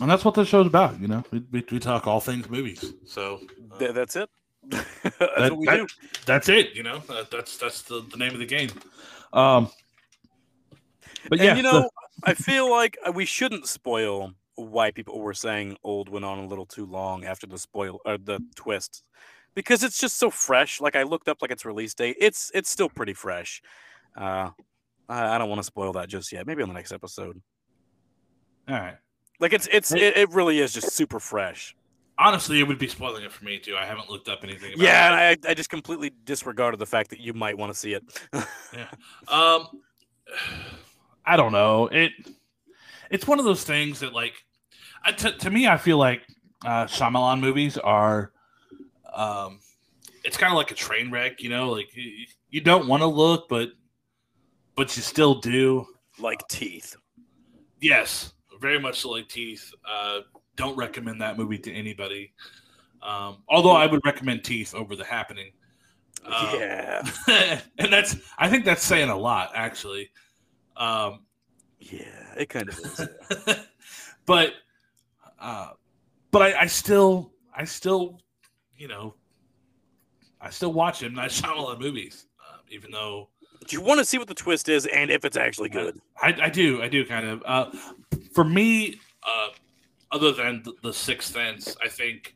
C: and that's what this show's about. You know, we, we, we talk all things movies.
B: so uh,
A: Th- that's it. That's
C: That-
A: what we
C: that-
A: do.
C: That's it.
B: you know uh, that's that's the, the name of the game.
C: Um, but
A: And
C: yeah,
A: you know, I feel like uh, we shouldn't spoil why people were saying old went on a little too long after the spoil or the twist because it's just so fresh. Like I looked up like its release date. It's it's still pretty fresh. Uh, I, I don't want to spoil that just yet. Maybe on the next episode.
C: all right.
A: Like it's it's it, it really is just super fresh.
B: Honestly, it would be spoiling it for me too. I haven't looked up anything. About
A: Yeah,
B: it.
A: and I, I just completely disregarded the fact that you might want to see it. *laughs* yeah.
B: Um, *sighs*
C: I don't know. It it's one of those things that like I, to, to me, I feel like uh, Shyamalan movies are.
B: um, it's kind of like a train wreck, you know. Like you,
C: You don't want to look, but but you still do.
A: like teeth.
B: Yes, very much so like Teeth. Uh, don't recommend that movie to anybody. Um, although I would recommend Teeth over The Happening. Um,
A: yeah, *laughs*
B: and that's I think that's saying a lot actually. Um,
A: yeah, it kind of is. *laughs*
B: but uh, but I, I still I still you know I still watch him. and I of movies, uh, even though
A: Do you want to see what the twist is and if it's actually good?
B: I, I do I do kind of. Uh, for me, uh, other than the, the Sixth Sense, I think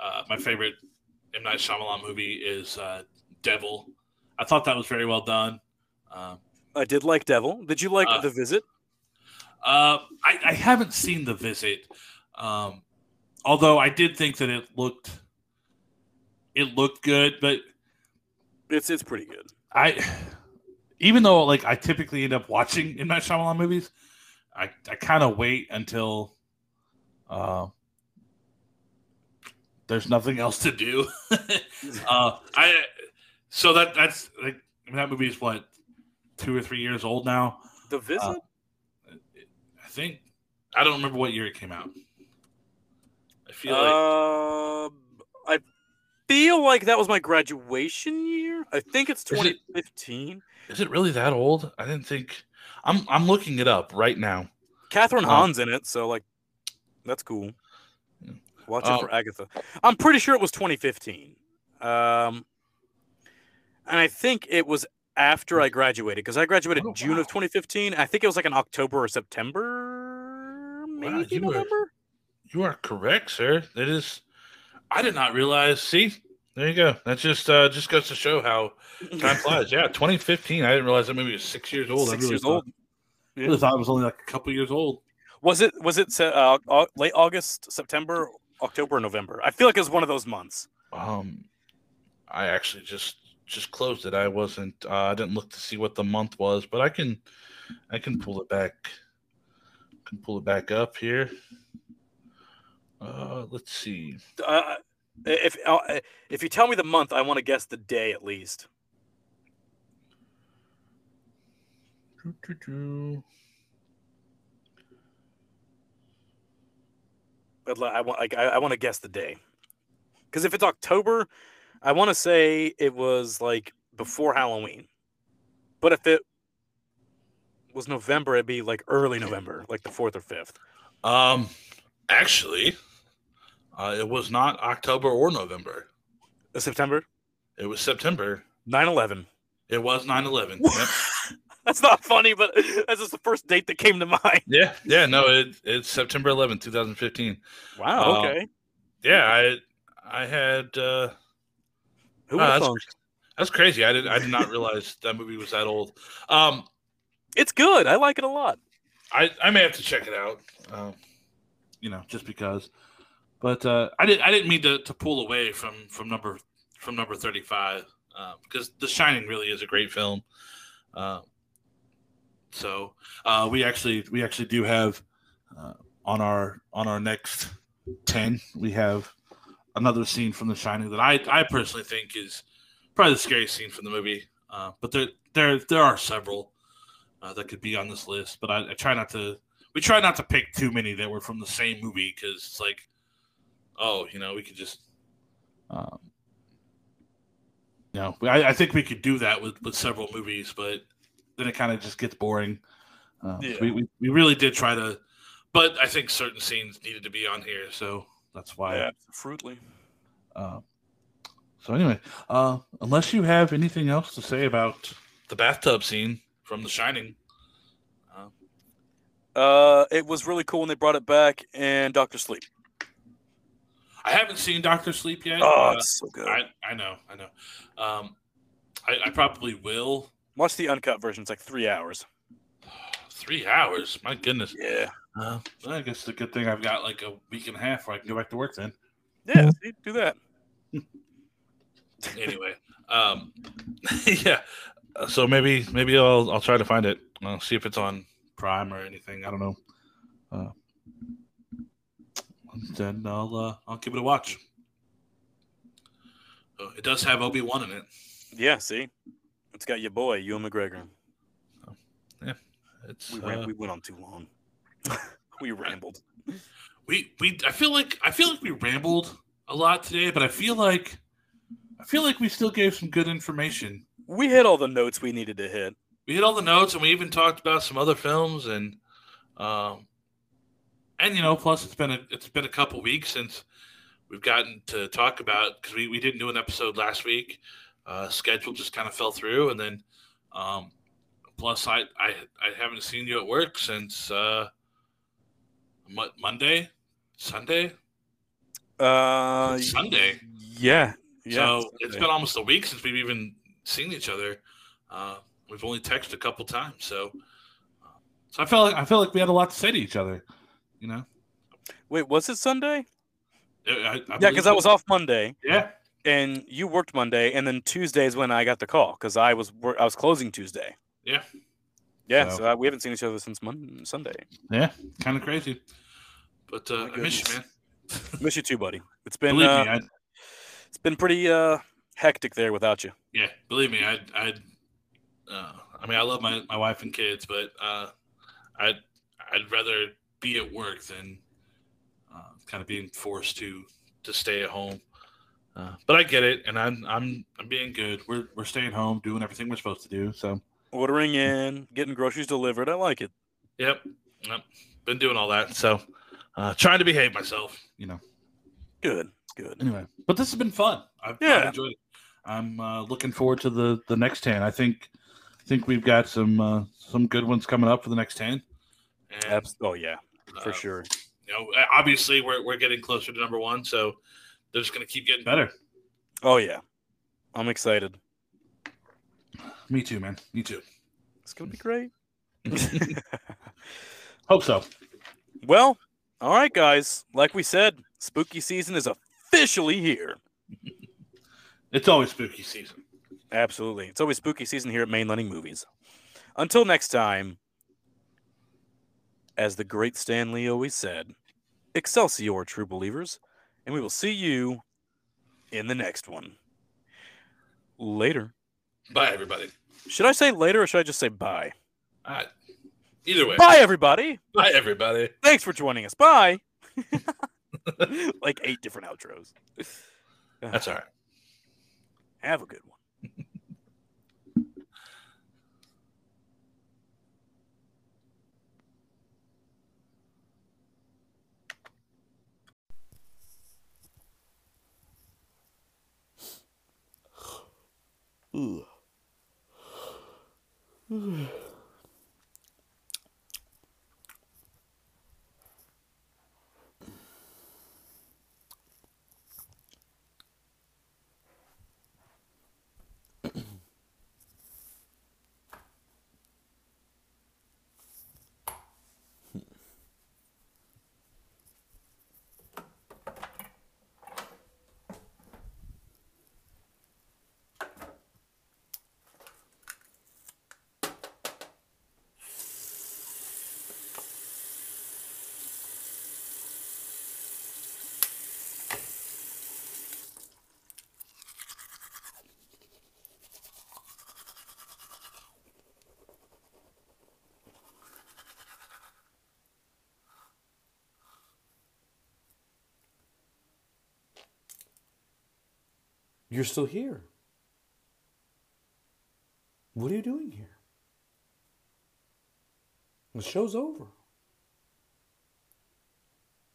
B: uh, my favorite M Night Shyamalan movie is uh, Devil. I thought that was very well done. Um,
A: I did like Devil. Did you like
B: Uh,
A: The Visit?
B: Uh, I, I haven't seen the visit, um, although I did think that it looked it looked good, but
A: It's it's pretty good.
C: I even though like I typically end up watching in my Shyamalan movies, I I kind of wait until uh there's nothing else to do. *laughs*
B: uh, I so that that's like I mean, that movie is what two or three years old now.
A: The Visit?
B: Uh, I think I don't remember what year it came out. I feel like
A: Um, I feel like that was my graduation year. I think it's 2015.
B: is it really that old? I didn't think. I'm I'm looking it up right now.
A: Kathryn
B: Uh,
A: Hahn's in it, so like, that's cool.
B: Yeah.
A: Watch
B: Uh,
A: it for Agatha. I'm pretty sure it was 2015. Um, and I think it was after I graduated because I graduated
B: Oh,
A: June
B: wow.
A: of 2015. I think it was like in October or September, maybe
B: you were-
A: November.
B: You are correct, sir. That is. I did not realize. See, there you go. That just uh, just goes to show how time *laughs* flies. Yeah, 2015. I didn't realize that movie was six years old. I
A: Six
B: really
A: years
B: thought-
A: old.
C: I really thought it was only like a couple years old.
A: Was it? Was it uh, late August, September, October, November? I feel like it was one of those months.
B: Um, I actually just just closed it. I wasn't. Uh, I didn't look to see what the month was, but I can I can pull it back. I Can pull it back up here. Uh, let's see.
A: Uh, if uh, if you tell me the month, I want to guess the day at least.
B: Doo-doo-doo.
A: But I want like I, I want to guess the day. Because if it's October, I want to say it was like before Halloween. But if it was November, it'd be like early November, like the fourth or fifth.
B: Um, actually, uh, it was not October or November.
A: September
B: It was September.
A: 9-11.
B: It was 9-11. Yep. *laughs*
A: That's not funny, but that's just the first date that came to mind.
B: Yeah, yeah, no, it, it's September 11th, 2015.
A: Wow.
B: Um,
A: Okay.
B: Yeah, I I had uh
A: Who would've
B: that's, that's crazy. I did I did not realize that movie was that old. Um
A: It's good. I like it a lot.
B: I I may have to check it out.
C: Um, you know, just because. But uh,
B: I didn't I didn't mean to, to pull away from from number from number 35 uh, because The Shining really is a great film. Uh, so
C: uh, we actually we actually do have uh, on our on our next ten we have another scene from The Shining that I
B: I personally think is probably the scariest scene from the movie. Uh, but there there there are several uh, that could be on this list. But I, I try not to. We try not to pick too many that were from the same movie because it's like, oh, you know, we could just.
C: um, you I, I think we could do that with with several movies, but then it kind of just gets boring. Uh, so
A: Yeah.
C: we, we we really did try to,
B: But I think certain scenes needed to be on here. So
C: that's why.
A: Absolutely.
C: Uh, so anyway, uh, unless you have anything else to say about
B: the bathtub scene from The Shining.
A: Uh, it was really cool when they brought it back and Doctor Sleep.
B: I haven't seen Doctor Sleep yet.
A: Oh,
B: Uh,
A: it's so good.
B: I, I know, I know. Um, I, I probably will.
A: Watch the uncut version. It's like three hours.
B: Three hours, my goodness.
A: Yeah.
B: Uh,
C: I guess it's a good thing I've got like a week and a half where I can go back to work then.
A: Yeah. see, do that. *laughs*
B: anyway, um, *laughs* yeah. Uh, So maybe maybe I'll I'll try to find it. I'll see if it's on Prime or anything.
C: I don't know. Uh, then I'll uh, I'll give it a watch.
B: Oh, it does have Obi Wan in it.
A: Yeah. See, it's got your boy Ewan McGregor.
B: It's
A: We
B: uh,
A: we went on too long. *laughs* we rambled.
B: we we I feel like I feel like we rambled a lot today, but I feel like
C: I feel like we still gave some good information.
A: We hit all the notes we needed to hit.
B: we hit all the notes and we even talked about some other films and um
C: And you know, plus
B: it's been a it's been a couple weeks since we've gotten to talk about because we, we didn't do an episode last week. Uh, schedule just kind of fell through, and then um, plus I, I I haven't seen you at work since uh, Mo- Monday, Sunday,
A: Uh,
B: Sunday.
A: Yeah. Yeah.
B: so it's been almost a week since we've even seen each other. Uh, we've only texted a couple times, so
C: so I felt like I felt like we had a lot to say to each other. You know?
A: Wait, was it Sunday?
B: I, I
A: Yeah, because I was off Monday
C: Yeah.
A: And you worked Monday, and then Tuesday is when I got the call because I was I was closing Tuesday.
B: Yeah.
A: Yeah.
C: So-
A: So, uh, we haven't seen each other since Mon- Sunday.
C: Yeah. Kind of crazy.
B: But uh, I miss you, man. *laughs*
A: Miss you too, buddy. It's been
C: Believe
A: uh,
C: me, I,
A: it's been pretty uh hectic there without you.
B: Yeah, believe me, I'd, I'd uh, I mean, I love my, my wife and kids, but uh, I'd, I'd rather be at work than uh, kind of being forced to, to stay at home. Uh, but I get it, and I'm, I'm, I'm being good.
C: we're we're staying home, doing everything we're supposed to do. So
A: Ordering in, getting groceries delivered. I like it.
B: Yep, yep. Been doing all that, so uh, trying to behave myself.
C: you know.
A: Good. Good.
C: Anyway, but this has been fun. I've, I've
A: Yeah.
C: enjoyed it. I'm uh, looking forward to the the next ten. I think I think we've got some uh, some good ones coming up for the next ten.
B: And,
A: oh yeah, for
B: uh,
A: sure.
B: You know, obviously we're we're getting closer to number one, so they're just gonna keep getting
C: Better.
A: Oh yeah, I'm excited.
C: Me too, man. Me too.
A: It's gonna be great. *laughs*
C: Hope so.
A: well, all right, guys. Like we said, spooky season is officially here.
C: It's always spooky season.
A: Absolutely. It's always spooky season here at Mainlining Movies. Until next time, as the great Stan Lee always said, Excelsior, true believers, and we will see you in the next one. Later.
B: Bye, everybody.
A: Should I say later or should I just say bye?
B: Right. Either way.
A: Bye, everybody.
B: Bye, everybody.
A: Thanks for joining us. Bye. *laughs* like eight different outros.
B: That's all right.
A: Have a good one. 饿。*sighs*
E: You're still here. What are you doing here? The show's over.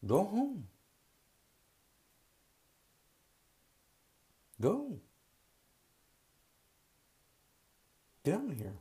E: Go home. Go. Get out of here.